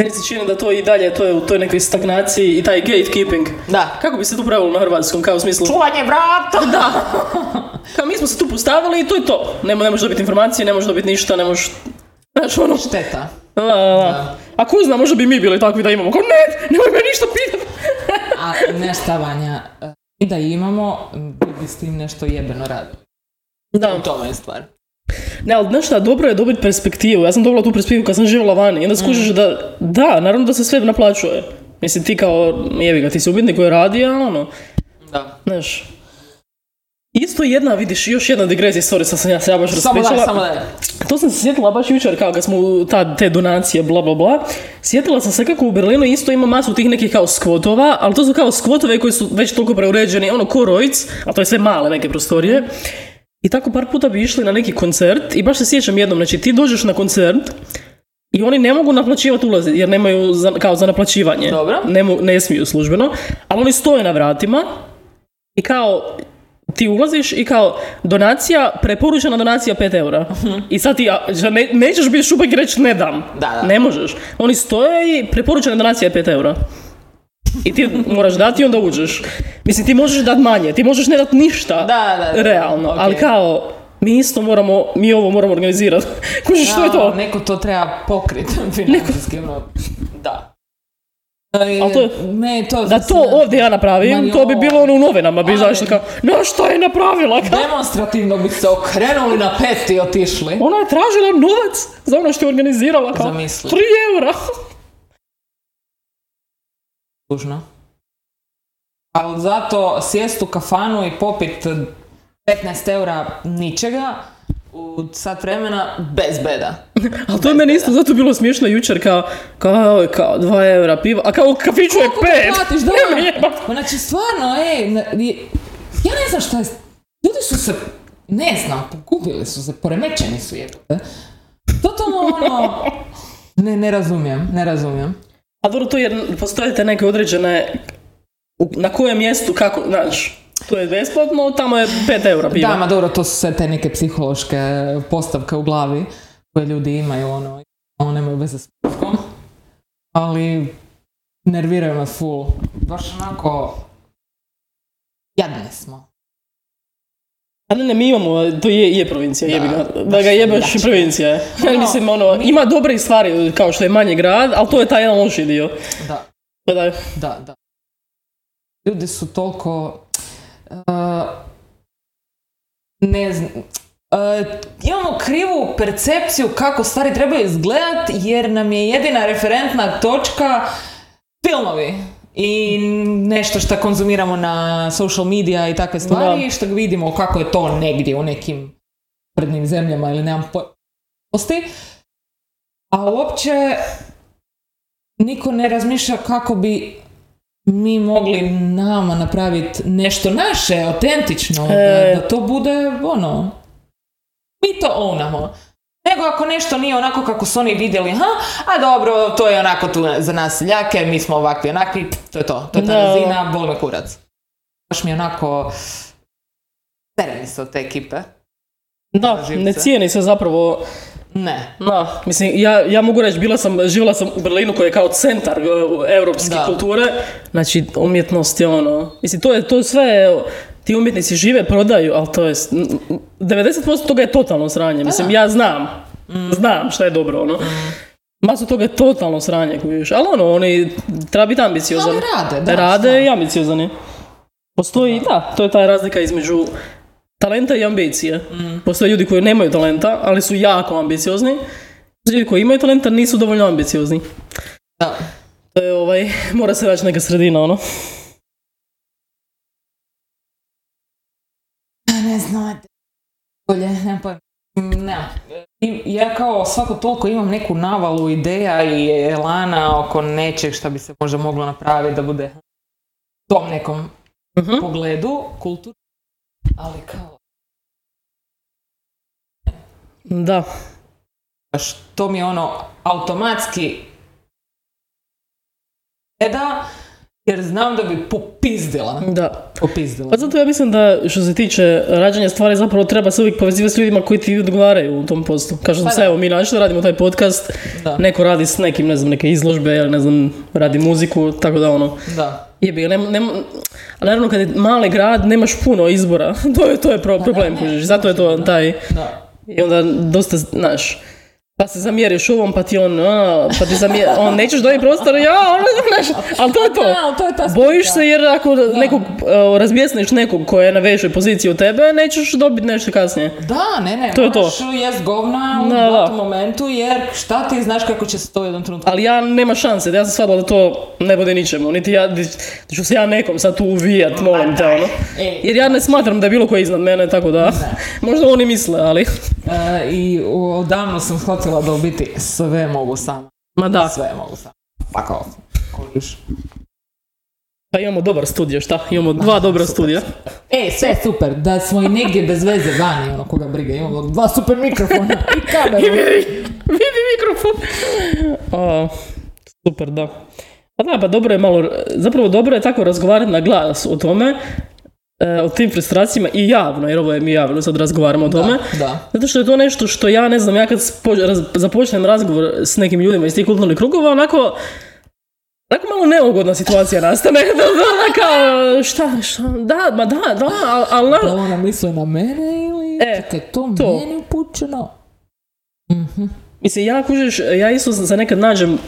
meni se čini da to i dalje, to je u toj nekoj stagnaciji i taj gatekeeping. Da. Kako bi se to pravilo na hrvatskom, kao u smislu... Čuvanje vrata! Da! Kao mi smo se tu postavili i to je to. Ne, ne možeš dobiti informacije, ne možeš dobiti ništa, ne možeš... Znaš, ono... Šteta. Da, da, da. A ko zna, možda bi mi bili takvi da imamo. Kao ne, nemoj me ništa pitati. A nešto, Vanja, i da imamo, bi s tim nešto jebeno radili. Da. U tome je stvar. Ne, ali znaš šta, dobro je dobiti perspektivu. Ja sam dobila tu perspektivu kad sam živjela vani. I onda skužiš da, da, naravno da se sve naplaćuje. Mislim, ti kao, jebi ga, ti si umjetnik koji radi, a ono, Da. znaš. Isto jedna, vidiš, još jedna digresija, sorry, sad sam ja se ja baš Samo daj, samo daj. To sam se sjetila baš jučer, kao kad smo ta, te donacije, bla bla bla. Sjetila sam se kako u Berlinu isto ima masu tih nekih kao skvotova, ali to su kao skvotove koji su već toliko preuređeni, ono ko Rojc, a to je sve male neke prostorije. I tako par puta bi išli na neki koncert i baš se sjećam jednom, znači ti dođeš na koncert i oni ne mogu naplaćivati ulaz jer nemaju za, kao za naplaćivanje. Dobro. Ne, mo- ne smiju službeno, ali oni stoje na vratima i kao ti ulaziš i kao donacija, preporučena donacija 5 eura. I sad ti, ne, nećeš biti šupak i reći ne dam. Da, da. Ne možeš. Oni stoje i preporučena donacija je 5 eura. I ti moraš dati i onda uđeš. Mislim, ti možeš dati manje, ti možeš ne dati ništa. Da, da, da. Realno, Ok. ali kao, mi isto moramo, mi ovo moramo organizirati. Kužiš, što je to? Neko to treba pokriti financijski. ono, Da. Ali to ne, to, Da to ovdje ja napravim, to bi bilo ono u novinama, bi zašto kao, no što je napravila? Kao, Demonstrativno bi se okrenuli na pet i otišli. Ona je tražila novac za ono što je organizirala, kao, Zamisli. 3 eura. Tužno. Ali zato sjest u kafanu i popit 15 eura ničega u sat vremena bez beda. Ali to je meni isto zato bilo smiješno jučer, kao, kao, kao, 2 eura piva, a kao u kafiću je 5. platiš, da? Jebat. Pa Znači, stvarno, ej, je- ja ne znam šta je, ljudi su se, ne znam, pogubili su se, poremećeni su jebote. Totalno ono, ne, ne razumijem, ne razumijem. A dobro, to jer postoje neke određene, na kojem mjestu, kako, znaš, to je besplatno, tamo je 5 eura piva. Da, ma dobro, to su sve te neke psihološke postavke u glavi koje ljudi imaju, ono, ono nemaju veze s muzikom. Ali nerviraju me full. Baš onako, jadni smo. A ne, ne, mi imamo, to je, je provincija, Da, jebi ga. Da ga jebaš provincija je. Ono, Mislim, ono, ima dobre stvari, kao što je manji grad, ali to je taj jedan loši dio. Da. Pa da, Da, da. Ljudi su toliko... uh, ne znam... uh, imamo krivu percepciju kako stvari trebaju izgledat jer nam je jedina referentna točka filmovi i nešto što konzumiramo na social media i takve stvari, Da. što vidimo kako je to negdje u nekim prednim zemljama ili nemam po- postoji. A uopće niko ne razmišlja kako bi mi mogli nama napraviti nešto naše, autentično, E. da, da to bude ono, mi to ownamo. Nego ako nešto nije onako kako su oni vidjeli, ha, a dobro, to je onako tu za nas seljake, mi smo ovakvi, onakvi, to je to, to je ta Da. razina, bol me kurac. Baš mi je onako, se od te ekipe. da, ne cijeni se zapravo Ne. Da, mislim, ja, ja mogu reći, bila sam, živjela sam u Berlinu koji je kao centar europske Da. kulture, znači umjetnost je ono, mislim, to je, to je sve, ti umjetnici žive, prodaju, ali to je, s- n- n- 90% toga je totalno sranje, mislim, ja znam, znam šta je dobro, ono. Masu toga je totalno sranje, kužiš, ali ono, oni, treba biti ambiciozan. Ali rade, da, Rade i ambiciozani. Postoji, da, to je ta razlika između talenta i ambicije. Mm. Postoje ljudi koji nemaju talenta, ali su jako ambiciozni. Ljudi koji imaju talenta nisu dovoljno ambiciozni. Da. To je ovaj, mora se naći neka sredina, ono. Ne znam, bolje, nemam pojma. Ne. I- Ja kao svako toliko imam neku navalu ideja i elana oko nečeg što bi se možda moglo napraviti da bude tom nekom Mhm. pogledu, kultur, ali kao, Da. baš to mi je ono automatski da jer znam da bi popizdila. Da. Popizdila. Pa zato ja mislim da što se tiče rađanja stvari zapravo treba se uvijek povezivati s ljudima koji ti odgovaraju u tom poslu. Kao što Pa se da. evo mi našli, radimo taj podcast, Da. neko radi s nekim, ne znam, neke izložbe, ili ne znam, radi muziku, tako da ono, Da. jebi ga, nem, nem, ali naravno kad je mali grad nemaš puno izbora, to je, to je pro- problem, Pa ne, kužiš, zato je to taj, Da. i onda dosta, znaš, pa se zamjeriš ovom, pa ti on, a, pa ti zamjer, on nećeš dobiti prostor, ja, ono, znaš, ali to je to. Da, to je ta Bojiš se jer ako nekog, e, razbjesniš nekog ko je na većoj poziciji od tebe, nećeš dobiti nešto kasnije. Da, ne, ne, To je to. jest govna u Da, da. momentu, jer šta ti znaš kako će se to u jednom trenutku... Ali ja nema šanse, ja sam shvatila da to ne bude ničemu, niti ja, da ću se ja nekom sad tu uvijat, molim te, ono. Ej, Jer ja ne smatram da je bilo koji iznad mene, tako da, možda oni misle, ali, e, I odavno sam shvatila da u biti sve mogu sama. ma da, Sve mogu sama. Fuck off. Kužiš. pa imamo dobar studio, šta? Imamo dva dobra studija. E, sve super, da smo i negdje bez veze vani, ono koga briga, imamo dva super mikrofona i kameru. vidi, vidi mikrofon. A, super, da. Pa da, pa dobro je malo, zapravo dobro je tako razgovarati na glas o tome, o tim frustracijama i javno, jer ovo je mi javno, sad razgovaramo o tome. Da. Zato što je to nešto što ja ne znam, ja kad spo- raz- započnem razgovor s nekim ljudima iz tih kulturnih krugova, onako, onako malo neugodna situacija nastane. Da, da, da, kao, šta, šta, da, ma da, da, ali al, Da ona misli na mene ili... E, Čekaj, to, to. meni upućeno? Mhm. Mislim, ja kužiš, ja isto se nekad nađem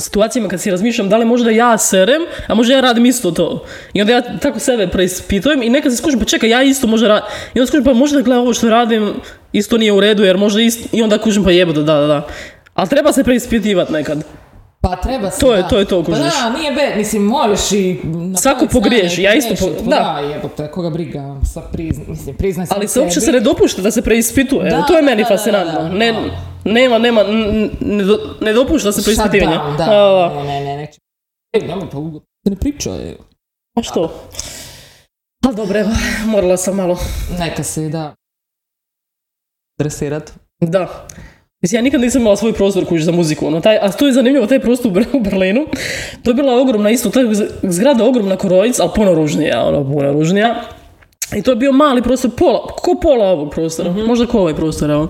situacijama kad si razmišljam da li možda ja serem, a možda ja radim isto to. I onda ja tako sebe preispitujem i nekad se skužim, pa čekaj, ja isto možda radim. I onda skužim, pa možda gle ovo što radim isto nije u redu, jer možda isto... I onda kužim, pa jebote, da, da, da. Ali treba se preispitivati nekad. Pa treba se, To je- da. to je to, Pa kužiš. da, nije be, mislim, možeš i... Svako pogriješi, ja isto pogriješiti, po- pa da. Da, jebote, koga briga, sa prizna, mislim, priznaj Ali se uopće se ne dopušta da se preispituje. Da, to je da, meni da, da, fascinantno. da, da. Ne, nema, nema, n- ne, do- ne dopušta se preispitivanje. Shutdown, da. Da, da. Ne, ne, ne, neće. Ej, nemoj pa ugo- ne pričaj. A što? Ali dobro, evo, morala sam malo. Neka se, da. Dresirat. Da. Mislim, ja nikad nisam imala svoj prostor kuć za muziku, ono, taj, a to je zanimljivo, taj prostor u Ber- u Berlinu, to je bila ogromna isto, ta zgrada ogromna korojic, ali puno ružnija, ono, puno ružnija. I to je bio mali prostor, pola, ko pola ovog prostora, možda ko ovaj prostor, evo.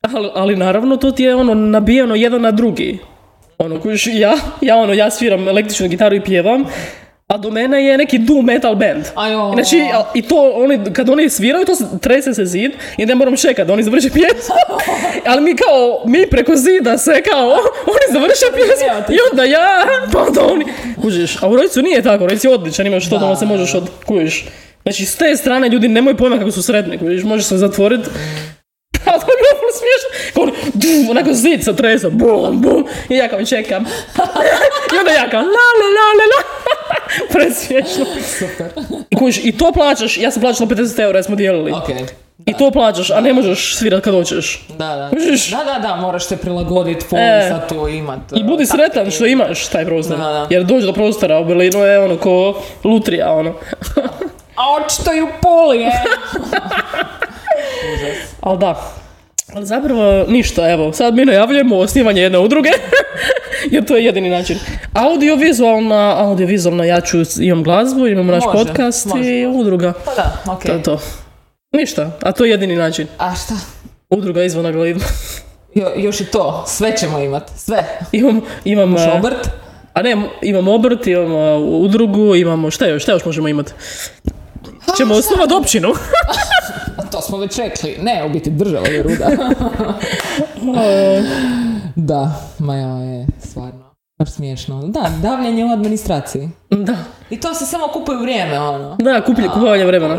Ali, ali naravno, to ti je ono nabijeno jedan na drugi. Ono, kužiš, ja, ja ono, ja sviram električnu gitaru i pjevam, a do mene je neki doom metal band. Ajo. Znači, a- i to, oni, kad oni sviraju, to se, trese se zid i ja moram čekati da oni završe pjesmu. Ali mi kao, mi preko zida se kao, oni završe pjesmu i onda ja, pa onda oni, kužiš, a u Rojcu nije tako, Rojc je odličan, imaš to da Da, se možeš od, kužiš. Znači, s te strane ljudi nemaju pojma kako su sretni, kužiš, možeš se zatvoriti. A to je bilo ful smiješno. Kao oni, dum, onako zid se tresa, bum, bum. I ja kao čekam. I onda ja kao, la, la, la, la, la. Presmiješno. Super. I kužiš, i to plaćaš, ja sam plaćala 50 eura smo dijelili. Ok. I to plaćaš, a ne možeš svirat kad hoćeš. Da, da. Kužiš? Da, da, da, moraš se prilagoditi, foli E. sad to imat. I budi sretan što imaš taj prostor. Da, da. Jer doći do prostora u Berlinu je ono ko lutrija, ono. A očito ju poli, e. Ali da. Ali zapravo ništa, evo, sad mi najavljujemo osnivanje jedne udruge, jer to je jedini način. Audiovizualna, audiovizualna, ja ću, imam glazbu, imamo naš Može, podcast može. i udruga. Pa da, ok. To je to. Ništa, a to je jedini način. A šta? Udruga izvan glidma. Jo, još i to, sve ćemo imat, sve. imam, imam, a, obrt? a ne, imam obrt, imamo udrugu, imamo, šta još, šta još možemo imati? Ćemo osnovati općinu. To smo već rekli. Ne, u biti država je ruda. da, ma ja je stvarno. Smiješno. Da, davljenje u administraciji. da, I to se samo kupuje vrijeme, ono. da, kuplje, kupovanje vremena.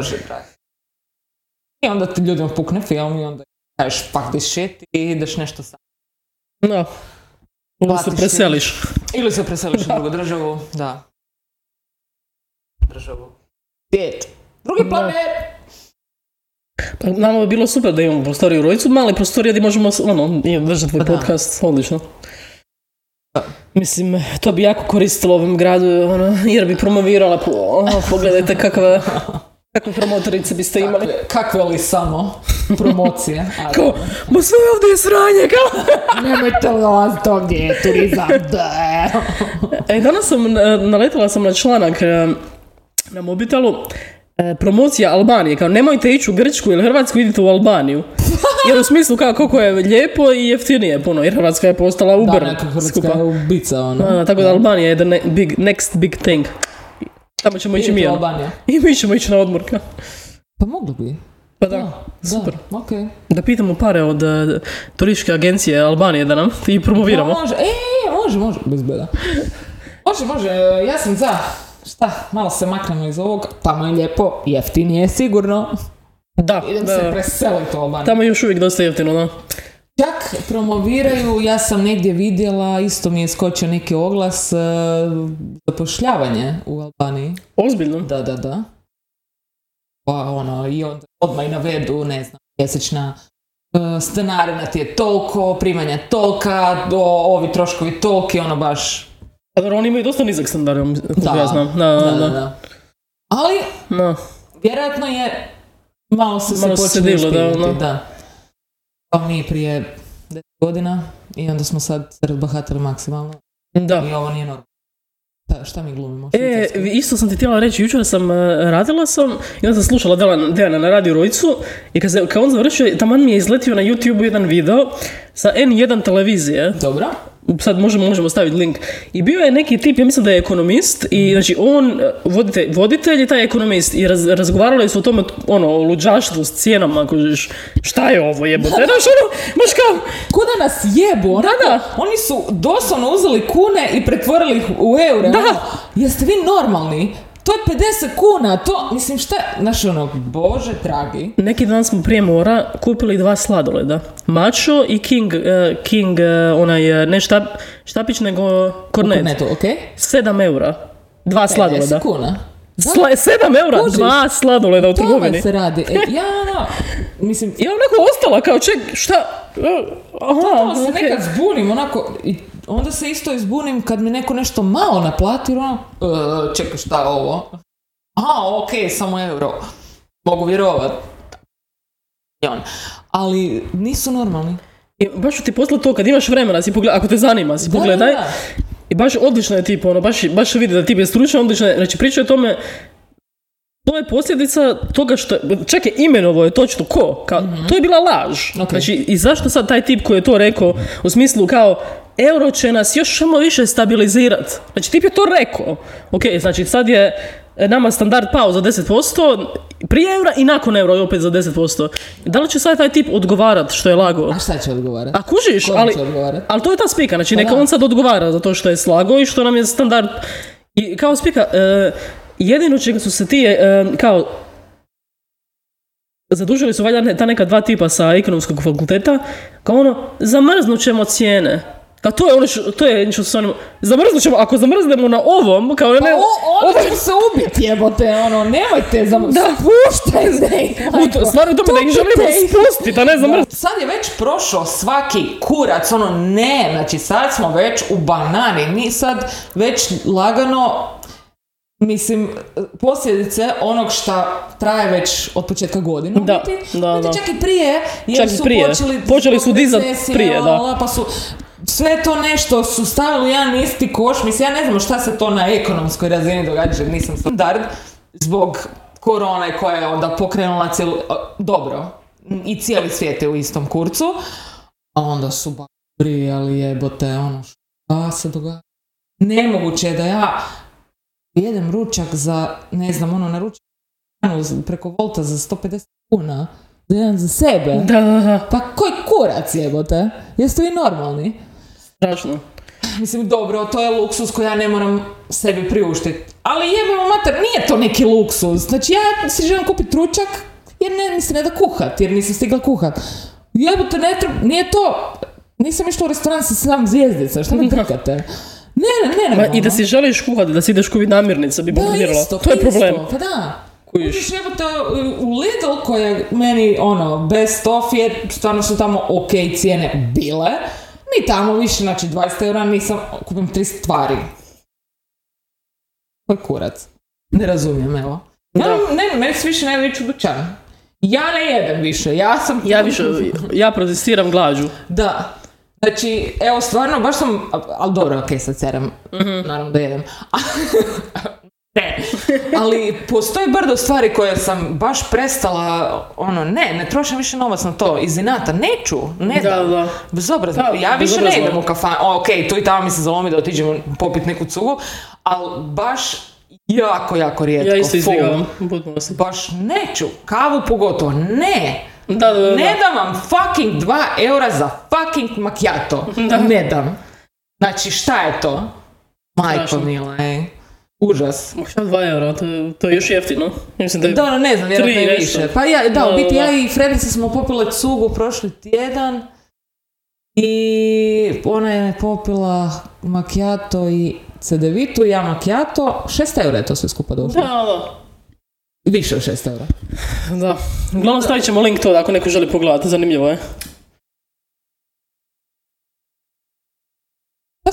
I onda ti ljudima pukne film i onda kažeš fuck this shit i ideš nešto sam. Da. Ili se preseliš. Ili se preseliš u drugu državu, da. Državu. Svijet. Drugi Da. planet! Pa nama bi bilo super da imamo prostoriju u Rojcu, mali prostorija gdje možemo ono, držati tvoj Pa da. podcast, odlično. Da. Mislim, to bi jako koristilo ovom gradu, ono, jer bi promovirala, po, o, pogledajte kakve, kakve promotorice biste imali. Kakve, kakve li samo promocije. Ali, Kao, ma sve ovdje je sranje, kao. nemojte dolaziti ovdje, je turizam. Da. E, danas sam, naletila sam na članak na mobitelu, e, promocija Albanije, kao nemojte ići u Grčku ili Hrvatsku, idite u Albaniju. Jer u smislu kao koliko je lijepo i jeftinije puno, jer Hrvatska je postala Da, Uber neka Hrvatska skupa. je ubica, ono. Da, da, tako da Albanija je the ne- big, next big thing. Tamo ćemo ići mi. u. Albaniju. I mi ćemo ići na odmor. kao. Pa mogli bi. Pa da, super. Da. Da pitamo pare od e, turističke agencije Albanije da nam i promoviramo. Može, e, može, može, bez beda. Može, može, ja sam za. Šta, malo se maknemo iz ovog, tamo je lijepo, jeftinije sigurno. Da, Idem da, se preseliti Albaniju. Tamo je još uvijek dosta jeftino, da. Čak promoviraju, ja sam negdje vidjela, isto mi je skočio neki oglas, e, zapošljavanje u Albaniji. Ozbiljno. Da, da, da. Pa ono, i onda odmah i navedu, ne znam, mjesečna e, stanarina ti je toliko, primanja tolika, do, ovi troškovi toliki, ono baš... Pa dobro, oni imaju dosta nizak standard, Da, ja znam. Da, da, da. da. Ali, Da. vjerojatno je malo se Malo se počeli da, ušpinjati, da. Kao mi prije 10 godina i onda smo sad razbahatili maksimalno Da. i ovo nije normalno. Šta, šta mi glumimo? E, isto sam ti htjela reći, jučer sam, e, radila sam i onda sam slušala Dejana, Dejana na Radio Rojcu i kad, se, kad on završio, taman mi je izletio na YouTube jedan video sa N1 televizije, Dobro. Sad možemo, možemo staviti link, i bio je neki tip, ja mislim da je ekonomist, i znači on, e, voditelj, voditelj je taj ekonomist, i raz, razgovarali su o tome, ono, o luđaštvu s cijenama, kužiš, šta je ovo jebote, znaš ono, baš kao, Kuda nas jebu? Onako, da. Oni su doslovno uzeli kune i pretvorili ih u eure. Da. ono. Jeste vi normalni? To je 50 kuna, to, mislim šta, znaš ono, bože dragi. Neki dan smo prije mora kupili dva sladoleda. Macho i King, eh, King eh, onaj, eh, ne štap, štapić nego kornet. Neto, okej? 7 eura. Dva 50 sladoleda. kuna. Sla, 7 eura, Kužiš? dva sladoleda u trgovini. se radi. E, ja, ono, mislim, I onako ostala kao ček, šta? Aha, Totalno se okej. nekad zbunim, onako, i onda se isto izbunim kad mi neko nešto malo naplati, ono, e, čekaj, šta je ovo? Aha, okej, samo euro. Mogu vjerovat. I on. Ali nisu normalni. I baš ću ti poslati to kad imaš vremena, si pogled, ako te zanima, si pogledaj. Da, da, da. I baš odlično je tip, ono, baš, baš vidi da tip je stručan, odlično je, znači priča o tome, to je posljedica toga što, čak je imenovo je točno ko, kao, to je bila laž. Ok. Znači, i zašto sad taj tip koji je to rekao, u smislu kao, euro će nas još samo više stabilizirati. Znači, tip je to rekao. Ok, znači sad je nama standard pao za 10%, prije eura i nakon eura je opet za 10%. Da li će sad taj tip odgovarat što je lago? A šta će odgovarati? A kužiš, ali, će odgovarat? ali to je ta spika, znači neka Pa da. on sad odgovara za to što je slago i što nam je standard. I kao spika, e, jedino čega su se ti, e, kao, zadužili su valjda ta neka dva tipa sa ekonomskog fakulteta, kao ono, zamrznut ćemo cijene. Kao to je ono što, to je što se oni, zamrznut ćemo, ako zamrznemo na ovom, kao ne, Pa o, onda ćemo se ubiti, jebote, ono, nemojte za... Da. Spuštajte ih, u to- da ih želimo spustiti, a ne zamrznut. Sad je već prošao svaki kurac, ono ne, znači sad smo već u banani, mi sad već lagano, mislim, posljedice onog šta traje već od početka godine. Da, biti. da, biti da. Čak i prije, jer Čak su prije. počeli... Počeli su zbog dizat recesije, prije, da. Pa su sve to nešto su stavili u jedan isti koš, mislim, ja ne znam šta se to na ekonomskoj razini događa, jer nisam standard, zbog korone koja je onda pokrenula cijelu, dobro, i cijeli svijet je u istom kurcu, a onda su ba ali jebote, ono, šta se događa? Nemoguće je da ja jedem ručak za, ne znam, ono, na ručak preko Volta za 150 kuna, za jedan za sebe. Da, da, da, Pa koji kurac jebote? Jeste vi normalni? Strašno. Mislim, dobro, to je luksus koji ja ne moram sebi priuštiti. Ali jebemo mater, nije to neki luksus. Znači, ja si želim kupiti ručak jer ne, mislim ne da kuhat, jer nisam stigla kuhat. Jebote, ne treba, nije to... Nisam išla u restoran sa sedam zvijezdica, šta me trkate? Ne, ne, ne, ne. Ma, I da si želiš kuhati, da si ideš kupiti namirnice, bi bombardirala. isto, To je isto, problem. Pa da. Kužiš. Jebote u Lidl koja je meni ono best off jer stvarno su tamo ok cijene bile. Ni tamo više, znači 20 eura nisam, kupim tri stvari. Koji kurac? Ne razumijem, evo. Ja, ne, meni se više ne viću dućan. Ja ne jedem više, ja sam... Ja više, ja protestiram glađu. Da. Znači, evo stvarno, baš sam, ali dobro, ok, sad seram, naravno da jedem. ne, ali postoji brdo stvari koje sam baš prestala, ono, ne, ne trošim više novac na to, iz inata, neću, ne Da, da. Bezobrazno, Da, ja više ne idem u kafan, o, ok, tu i tamo mi se zalomi da otiđemo popit neku cugu, ali baš jako, jako rijetko, Ja isto izbjegavam. Baš neću, kavu pogotovo, ne. Da, da, da. Ne dam vam fucking 2 eura za fucking macchiato. Ne dam. Znači, šta je to? Majko mila, ej. Užas. Šta dva eura, to, je- to je još jeftino. Mislim da je... Da, ono, ne znam, vjerojatno je nešto. više. Pa ja, da, Da, u biti da, ja da. i Fredica smo popile cugu prošli tjedan i ona je popila macchiato i cedevitu, ja macchiato, 6 eura je to sve skupa Da, došlo. da. Više od 6 eura. Da. Uglavnom stavit ćemo link to da ako neko želi pogledati, zanimljivo je.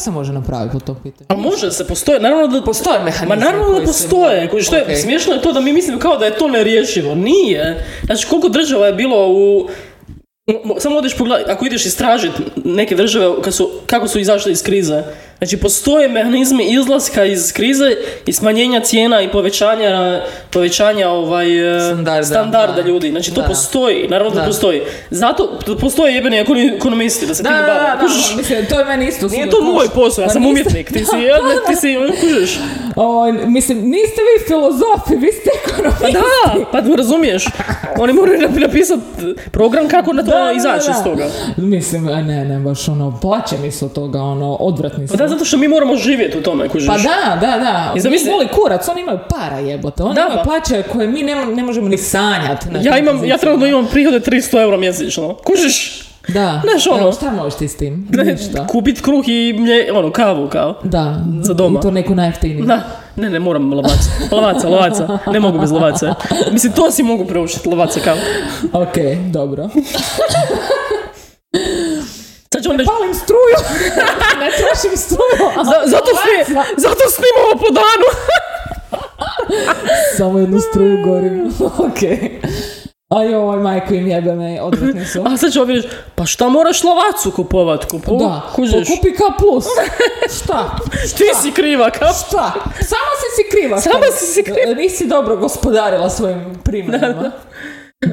Se može napraviti po tom pitanju? Ali može se, postoje, naravno da... Postoje Ma mehanizmi naravno da postoje, koji što je Ok. smiješno je to da mi mislimo kao da je to nerješivo. Nije. Znači koliko država je bilo u... mo- Samo odeš pogledati, ako ideš istražiti neke države kad su, kako su izašle iz krize, Znači, postoje mehanizmi izlaska iz krize i smanjenja cijena i povećanja, povećanja ovaj, e, Standarda, standarda da. ljudi. Znači, to Da. postoji. Naravno da. Da. postoji. Zato postoje jebeni ekonomisti da se Da, time da, bave. da, Kužiš? da, mislim, to je meni isto Nije to moj posao, ja Pa sam umjetnik, ti si, ja, ti si, kužiš. O, mislim, niste vi filozofi, vi ste ekonomisti. Da, pa razumiješ. Oni moraju nap- napisati program kako na to izaći da. iz toga. Mislim, a ne, ne, baš ono, plaće mi se od toga, ono, odvratni Pa zato što mi moramo živjeti u tome, kužiš. Pa da, da, da. I zamisli- Mi voli kurac, oni imaju para jebote. Oni Da, imaju pa. plaće koje mi ne, ne možemo ni sanjati. Ja imam, ja trenutno imam prihode 300 eura mjesečno. Kužiš? Da. Znaš, ono- Evo, šta možeš ti s tim? Ništa. Kupit kruh i mlje, ono, kavu kao. Da. Za doma. I to neku najjeftiniju. Da, ne, ne, moram lovaca. Lovaca, lovaca. Ne mogu bez lovaca. Mislim, to si mogu preučiti, lovaca kao. Ok, dobro. Sad ću on reći, Palim struju. ne trošim struju. a za- zato, sni, zato snimamo po danu. Samo jednu struju gorim. ok. Aj joj, majko im jebe me, odvratni su. A sad ću reći, pa šta moraš lovacu kupovat? Kupu, Da, kužiš. kupi K plus. Šta? Ti si kriva, kao. Šta? Sama si si kriva. Šta? si si kriva. Nisi dobro gospodarila svojim primanjima.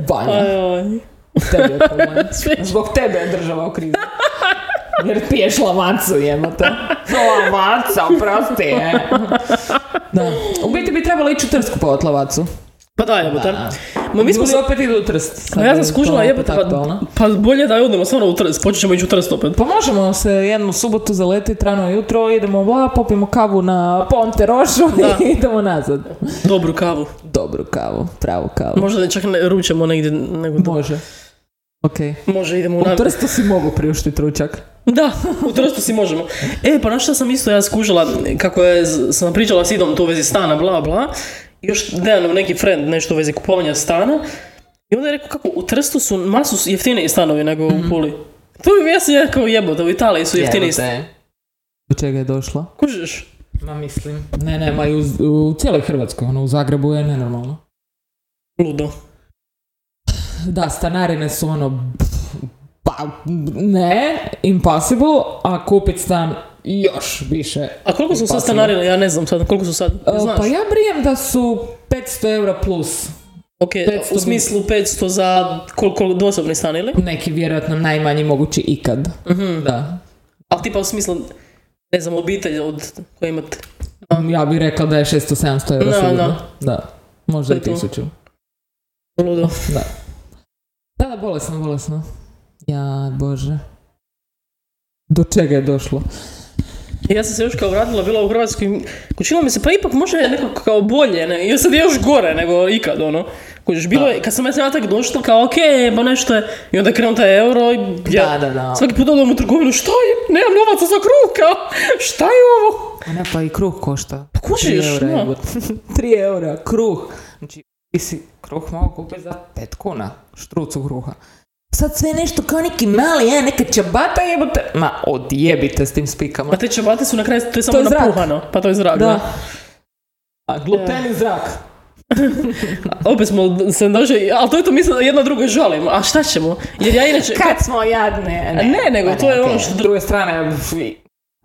Banja. Aj, Tebi je. Zbog tebe je država u krizi. Jer piješ lavacu, jebote. Lavaca, oprosti, je. Da. U biti bi trebalo ići u Trst kupovat lavacu. Pa da, jebote. Ma mi smo se... opet idu u Trst. Ma ja sam skužila, to jebote, pa, aktualno. pa bolje da odemo stvarno u trst, počet ćemo ići u trst opet. Pa možemo se jednu subotu zaletiti rano jutro, idemo bla, popijemo kavu na Ponte Rošu Da. i idemo nazad. Dobru kavu. Dobru kavu, pravu kavu. Možda ne čak ne ručamo negdje, nego Može. Ok. može idemo u U. Trstu si mogu priuštiti ručak. Da, u trstu si možemo. E, pa na šta sam isto ja skužila, kako je, sam pričala s Idom tu u vezi stana, bla, bla. Još Dejanov neki friend nešto u vezi kupovanja stana. I onda je rekao kako u Trstu su masu jeftiniji stanovi nego u Puli. To je ja sam rekao jebote, u Italiji su jeftiniji stanovi. Do čega je došlo? Kužiš? Ma mislim. Ne, ne, ma i u, u cijeloj Hrvatskoj, ono u Zagrebu je nenormalno. Ludo. Da, stanarine su ono, pa ne, impossible, a kupit stan još više. A koliko su sad stanarine? Ja ne znam sad, koliko su sad? E, Znaš? Pa ja brijem da su 500 eura plus. Ok, 500 u smislu 500 za koliko dvosobni stan ili? Neki vjerojatno najmanji mogući ikad. Mhm. Da. Ali tipa u smislu, ne znam, obitelj od koje imate. Ja bih rekla da je 600-700 eura Da, sigurno. da. Da. Možda i To je to. tisuću. Ludo. Da. Da, da, bolesno, bolesno. Ja, bože. Do čega je došlo? Ja sam se još kao vratila, bila u Hrvatskoj kućila mi se, pa ipak može nekako kao bolje, ne? I sad je još gore nego ikad, ono. Kužiš, bilo je, kad sam ja natak došla, kao ok, pa nešto je, i onda je krenuo taj euro i ja, Da, da, da. svaki put odem u trgovinu, šta je, nemam novaca za kruh, kao, šta je ovo? A ne, pa i kruh košta. Pa kužiš, eura, jebote. Tri eura, kruh. Znači, ti si kruh mogao kupiti za pet kuna, štrucu kruha. Sad sve nešto kao neki mali, je, neka čabata jebote. Ma, odjebite s tim spikama. Pa te čabate su na kraju, to je samo je zrak. napuhano, pa to je zrak, da. Da. A gluten i zrak. Opet smo se došli, ali to je to mislim da jedno drugo žalimo, a šta ćemo? Jer ja inače, Kad smo jadne. A ne, nego to je ono okej. što- S druge strane,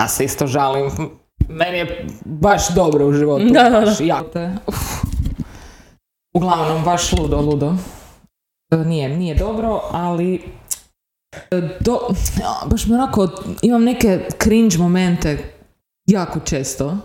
ja se isto žalim. Meni je baš dobro u životu. Da, da, baš da. jako. Uf. Uglavnom, baš ludo, ludo. E, Nije, nije dobro, ali e, do, baš mi onako, imam neke cringe momente jako često.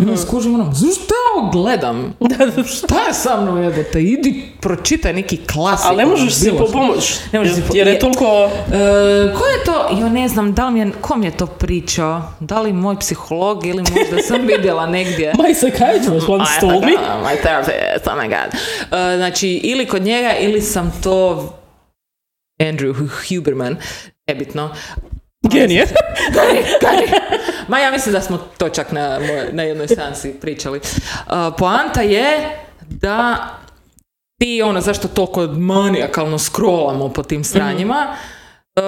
Mm. Skužim ono, zašto ja ovo gledam? Šta je sa mnom jebote? Idi pročitaj neki klasik. ali ne možeš si bilo po što. pomoć, Ne možeš si po- jer je toliko... E, ko je to? Ja ne znam, da li mi je, ko mi je to pričao? Da li moj psiholog ili možda sam vidjela negdje. My psychiatrist once told me. My therapist, oh my god. E, znači, ili kod njega, ili sam to Andrew Huberman, nebitno. Genije. Ma ja mislim da smo to čak na, na jednoj seansi pričali. Uh, poanta je da ti ono zašto toliko manijakalno scrollamo po tim stranjima, uh,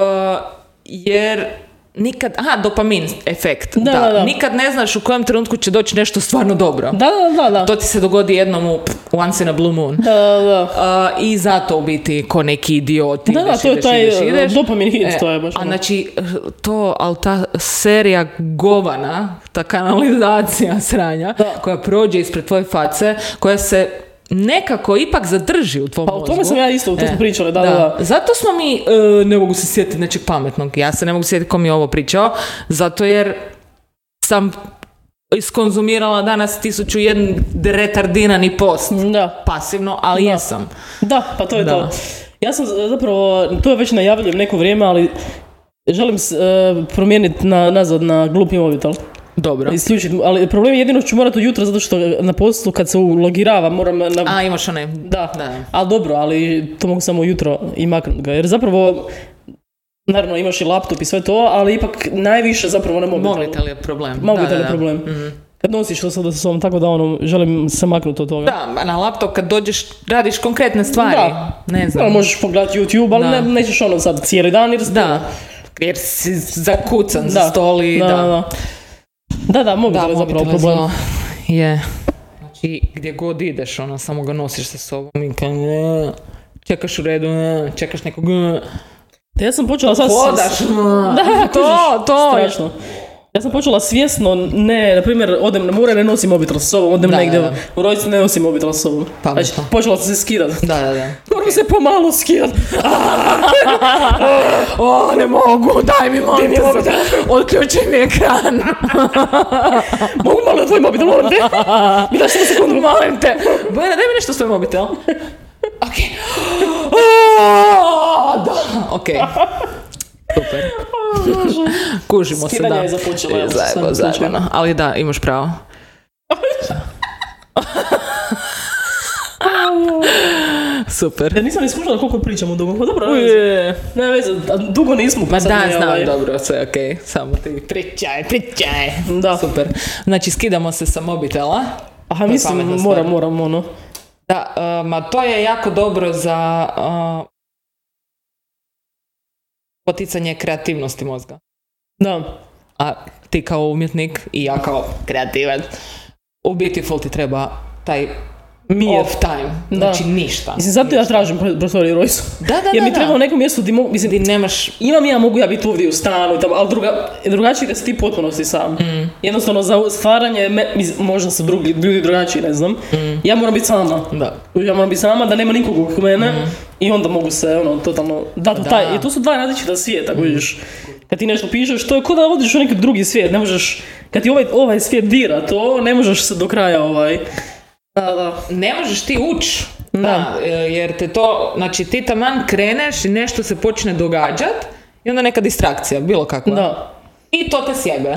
jer nikad, aha, dopamin efekt, Da, da, da. nikad ne znaš u kojem trenutku će doći nešto stvarno dobro. Da, da, da, da. To ti se dogodi jednom u pff, once in a blue moon. Da, da, da. A, I zato u biti ko neki idiot Da, da, ideš, to je taj, ideš, ideš. dopamin hit, to je baš A ono. znači, to, ali ta serija govana, ta kanalizacija sranja, Da. koja prođe ispred tvoje face, koja se nekako ipak zadrži u tvom Pa o mozgu. tome sam ja isto, to E, smo pričali, da, da, da. Zato smo mi, e, ne mogu se sjetiti nečeg pametnog, ja se ne mogu sjetiti ko mi je ovo pričao, zato jer sam iskonzumirala danas tisuću jedan retardinani post. Da, Pasivno, ali Da. jesam. da, pa to je Da. to. Ja sam zapravo, to je već najavljujem neko vrijeme, ali želim e, promijeniti na, nazad na glupi mobitel. Dobro. Isključiti, ali problem je jedino što ću morati ujutro zato što na poslu kad se ulogirava moram na... A, imaš onaj... da, Da. ali dobro, ali to mogu samo ujutro i maknuti ga. Jer zapravo, naravno imaš i laptop i sve to, ali ipak najviše zapravo na mobitelu. Mobitel je problem. Mobitel Da, je da, da. problem. Mhm. Kad nosiš to sada sa sobom, tako da ono, želim se maknuti od toga. Da, a na laptop kad dođeš, radiš konkretne stvari. Da. Ne znam. možeš pogledati YouTube, ali Da. ne, nećeš ono sad cijeli dan jer... Da. Jer si zakucan za Da. stol i da, da. Da, da. Mobitel je zapravo problem. Je. Znači, gdje god ideš, ono, samo ga nosiš sa sobom i kad, e, čekaš u redu, čekaš nekog, ja sam počela sad... hodaš, Da, to, to. Strašno. Ja sam počela svjesno, ne, na primjer, odem na more, ne nosim mobitel sa sobom, odem Da, negdje da, da. u rojcu, ne nosim mobitel sa sobom. Pametno. Znači, počela sam se skidati. Da, da, da. Moram se pomalo skidati. O, ne mogu, daj mi mobitel, odključi mi ekran. Mogu malo tvoj mobitel, molim te. Mi daš samo sekundu. Molim te. Bojana, daj mi nešto svoj mobitel. Ok. O, da. Ok. Super. Kužimo se, da. je započelo, evo, Zajebo, zajebano. slučajno. Ali da, imaš pravo. Super. Ja nisam ni skušala koliko pričamo dugo. Pa dobro. Uje. Ne veze, dugo nismo. Pa sad da, znam, ovaj, dobro, sve ok. Samo ti pričaj, pričaj. Da. Super. Znači, skidamo se sa mobitela. Aha, je mislim, moram, moram, ono. Da, uh, ma to je jako dobro za uh, poticanje kreativnosti mozga. Da. A ti kao umjetnik i ja kao kreativac, u Beautiful ti treba taj Mir. off time. Da. Znači ništa. Mislim, zato ja tražim pro- prostoriju Rojsu. Da, da, Jer da, mi treba u nekom mjestu gdje mogu, mislim, Ti nemaš... imam ja, mogu ja biti ovdje u stanu tamo, ali druga, drugačije kad si ti potpunosti sam. Mm. Jednostavno, za stvaranje, me, mislim, možda su drugi, ljudi drugačiji, ne znam. Ja moram biti sama. Mm. Da. Ja moram biti sama, da nema nikog oko mene i onda mogu se, ono, totalno Da. taj, i to su dva različita svijeta, vidiš. Kad ti nešto pišeš, to je kao da odiš u neki drugi svijet, ne možeš, kad ti ovaj, ovaj svijet dira to, ne možeš se do kraja, ovaj, da, da. Ne možeš ti ući. Da. E, jer te to, znači ti taman kreneš i nešto se počne događat i onda neka distrakcija, bilo kakva. Da. I to te sjebe.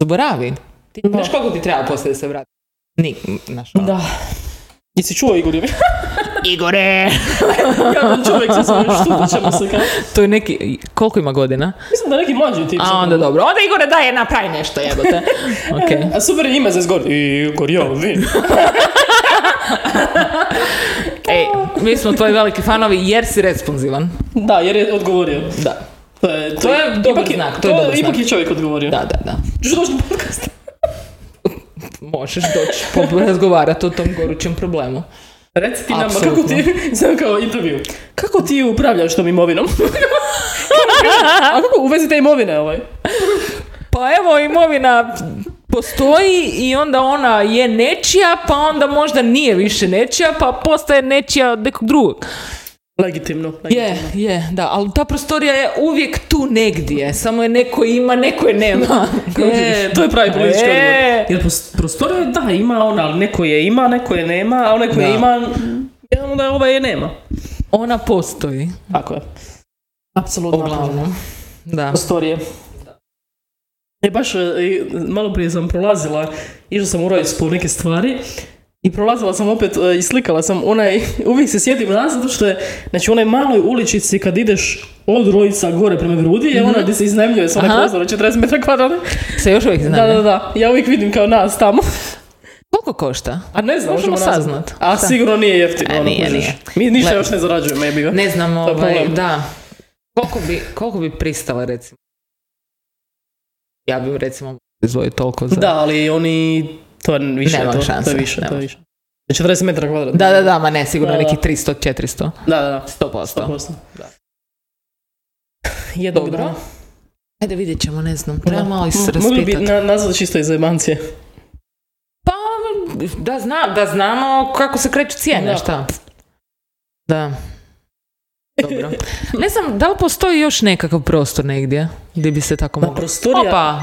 Zaboravi. Ti. Znaš koliko ti treba poslije da se vrati? Ni, znaš, ono. Da. Jesi čuo Igor? Igore! Jadan čovjek se zove, što ćemo se kao. to je neki, koliko ima godina? Mislim da neki mlađi tip. A onda dobro. Onda Igore daj napravi nešto jebote. ok. A super ime za zgor. Igor, jo, vi. Ej, mi smo tvoji veliki fanovi jer si responsivan. Da, jer je odgovorio. Da. To je, To je dobar ipak znak, to je dobar Ipak znak. je čovjek odgovorio. Da, da, da. Čuš doći na podcast? Možeš doći razgovarati o tom gorućem problemu. Reci ti nama, kako ti, znam kao intervju, kako ti upravljaš tom imovinom? A kako u vezi te imovine ovaj? Pa evo, imovina postoji i onda ona je nečija, pa onda možda nije više nečija, pa postaje nečija od nekog drugog. Legitimno. Je, legitimno. je, da, ali ta prostorija je uvijek tu negdje, samo je neko ima, neko je nema. E, to je pravi politički E. odgovor. Jer prostorija, da, ima ona, ali neko je ima, neko je nema, a onaj koji Da. je ima, je onda ovaj je nema. Ona postoji, Tako je. Apsolutno. uglavnom. Da. prostorije. E, baš, e, malo prije sam prolazila, išla sam u Rojs po neke stvari i prolazila sam opet e, i slikala sam onaj, uvijek se sjetim nas zato što je, znači u onoj maloj uličici kad ideš od Rojca gore prema Grudi je ona gdje se iznajmljuje sa onaj prostor od 40 metara kvadratnih. Se još uvijek zna. Da, da, da. Ja uvijek vidim kao nas tamo. Koliko košta? A ne znam, Možemo možemo saznat. A Da. sigurno nije jeftino. E, ono, nije, nije. Mi ništa Gle- još ne zarađujemo, jebi ga. Ne znam, je ovaj, da. Koliko bi, koliko bi pristala, recimo? Ja bih recimo izvojiti toliko za... Da, ali oni, to je više, Nema to, šanse, to je više, nema. to je više. 40 metara kvadratnih. Da, da, da, ma ne, sigurno Da, da. neki 300, 400. Da, da, da. 100%. 100%. Da. Jednog Dobro. dana. Ajde vidjet ćemo, ne znam, treba Da. malo se M- Mogli bi raspitati. na, nazvati čisto iz emancije. Pa, da, zna, da znamo kako se kreću cijene, Da. šta? Da. Dobro. Ne znam, da li postoji još nekakav prostor negdje gdje bi se tako Ma moglo... prostorija... Opa!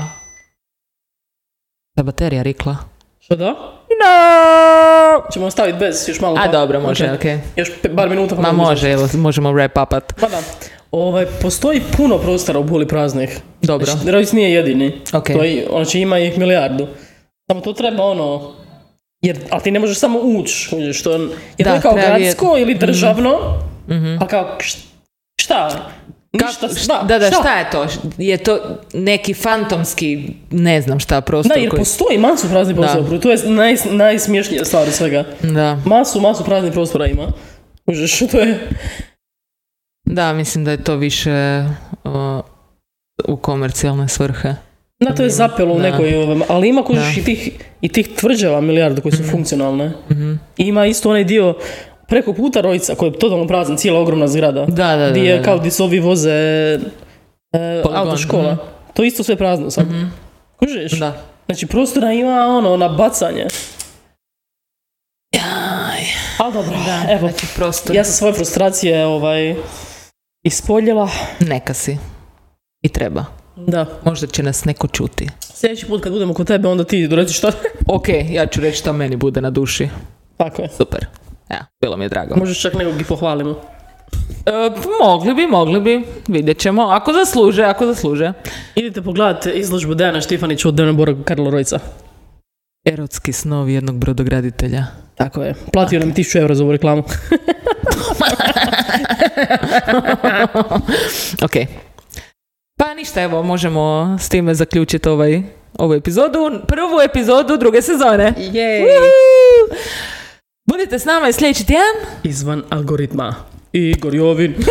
Da baterija rikla. Što da? No! Ćemo ostaviti bez još malo. A pa- dobro, može, Ok. okej. Još bar minuta. pa Ma može, možemo wrap upat. Pa da. Ovaj, postoji puno prostora u Puli praznih. Dobro, Znači, Rojc nije jedini. ok. To je, znači ima ih milijardu. Samo to treba ono... Jer, ali ti ne možeš samo ući, kužiš, to je, je Da, to kao gradsko ili državno, Mhm. a kao šta? Ništa, šta? da, da, šta? šta je to? Je to neki fantomski, ne znam šta, prostor Da, jer koji... postoji masu praznih Da. prostora, to je naj, najsmješnija stvar svega. Da, Masu, masu praznih prostora ima. Kužiš, to je... da, mislim da je to više uh, u komercijalne svrhe. Da, to je zapelo u Da. nekoj, ovaj, ali ima kužiš Da. i tih, i tih tvrđava milijardu koje su funkcionalne. Mhm. I ima isto onaj dio preko puta Rojca koji je totalno prazan, cijela ogromna zgrada. Da, da, da. Gdje je kao gdje se ovi voze e, autoškola. mhm. To je isto sve prazno sad. Mhm. Kužiš? Da. Znači prostora ima ono na bacanje. Ali dobro, Da, evo. znači prostor. Ja sam svoje frustracije ovaj, ispoljila. Neka si. I treba. Da. Možda će nas neko čuti. Sljedeći put kad budemo kod tebe, onda ti reci što. Ok, ja ću reći što meni bude na duši. Tako je. Super. Ja, bilo mi je drago. Možeš čak nekog i pohvalimo. E, mogli bi, mogli bi. Vidjet ćemo. Ako zasluže, ako zasluže. Idite pogledati izložbu Dejana Štifanića od Dejana Bora Karlo Rojca. Erotski snovi jednog brodograditelja. Tako je. Platio nam 1000 eura za ovu reklamu. ok. Pa ništa, evo, možemo s time zaključiti ovaj, ovu epizodu. Prvu epizodu druge sezone. Jej! Budite s nama i sljedeći tjedan. Izvan algoritma. Igor Jovin.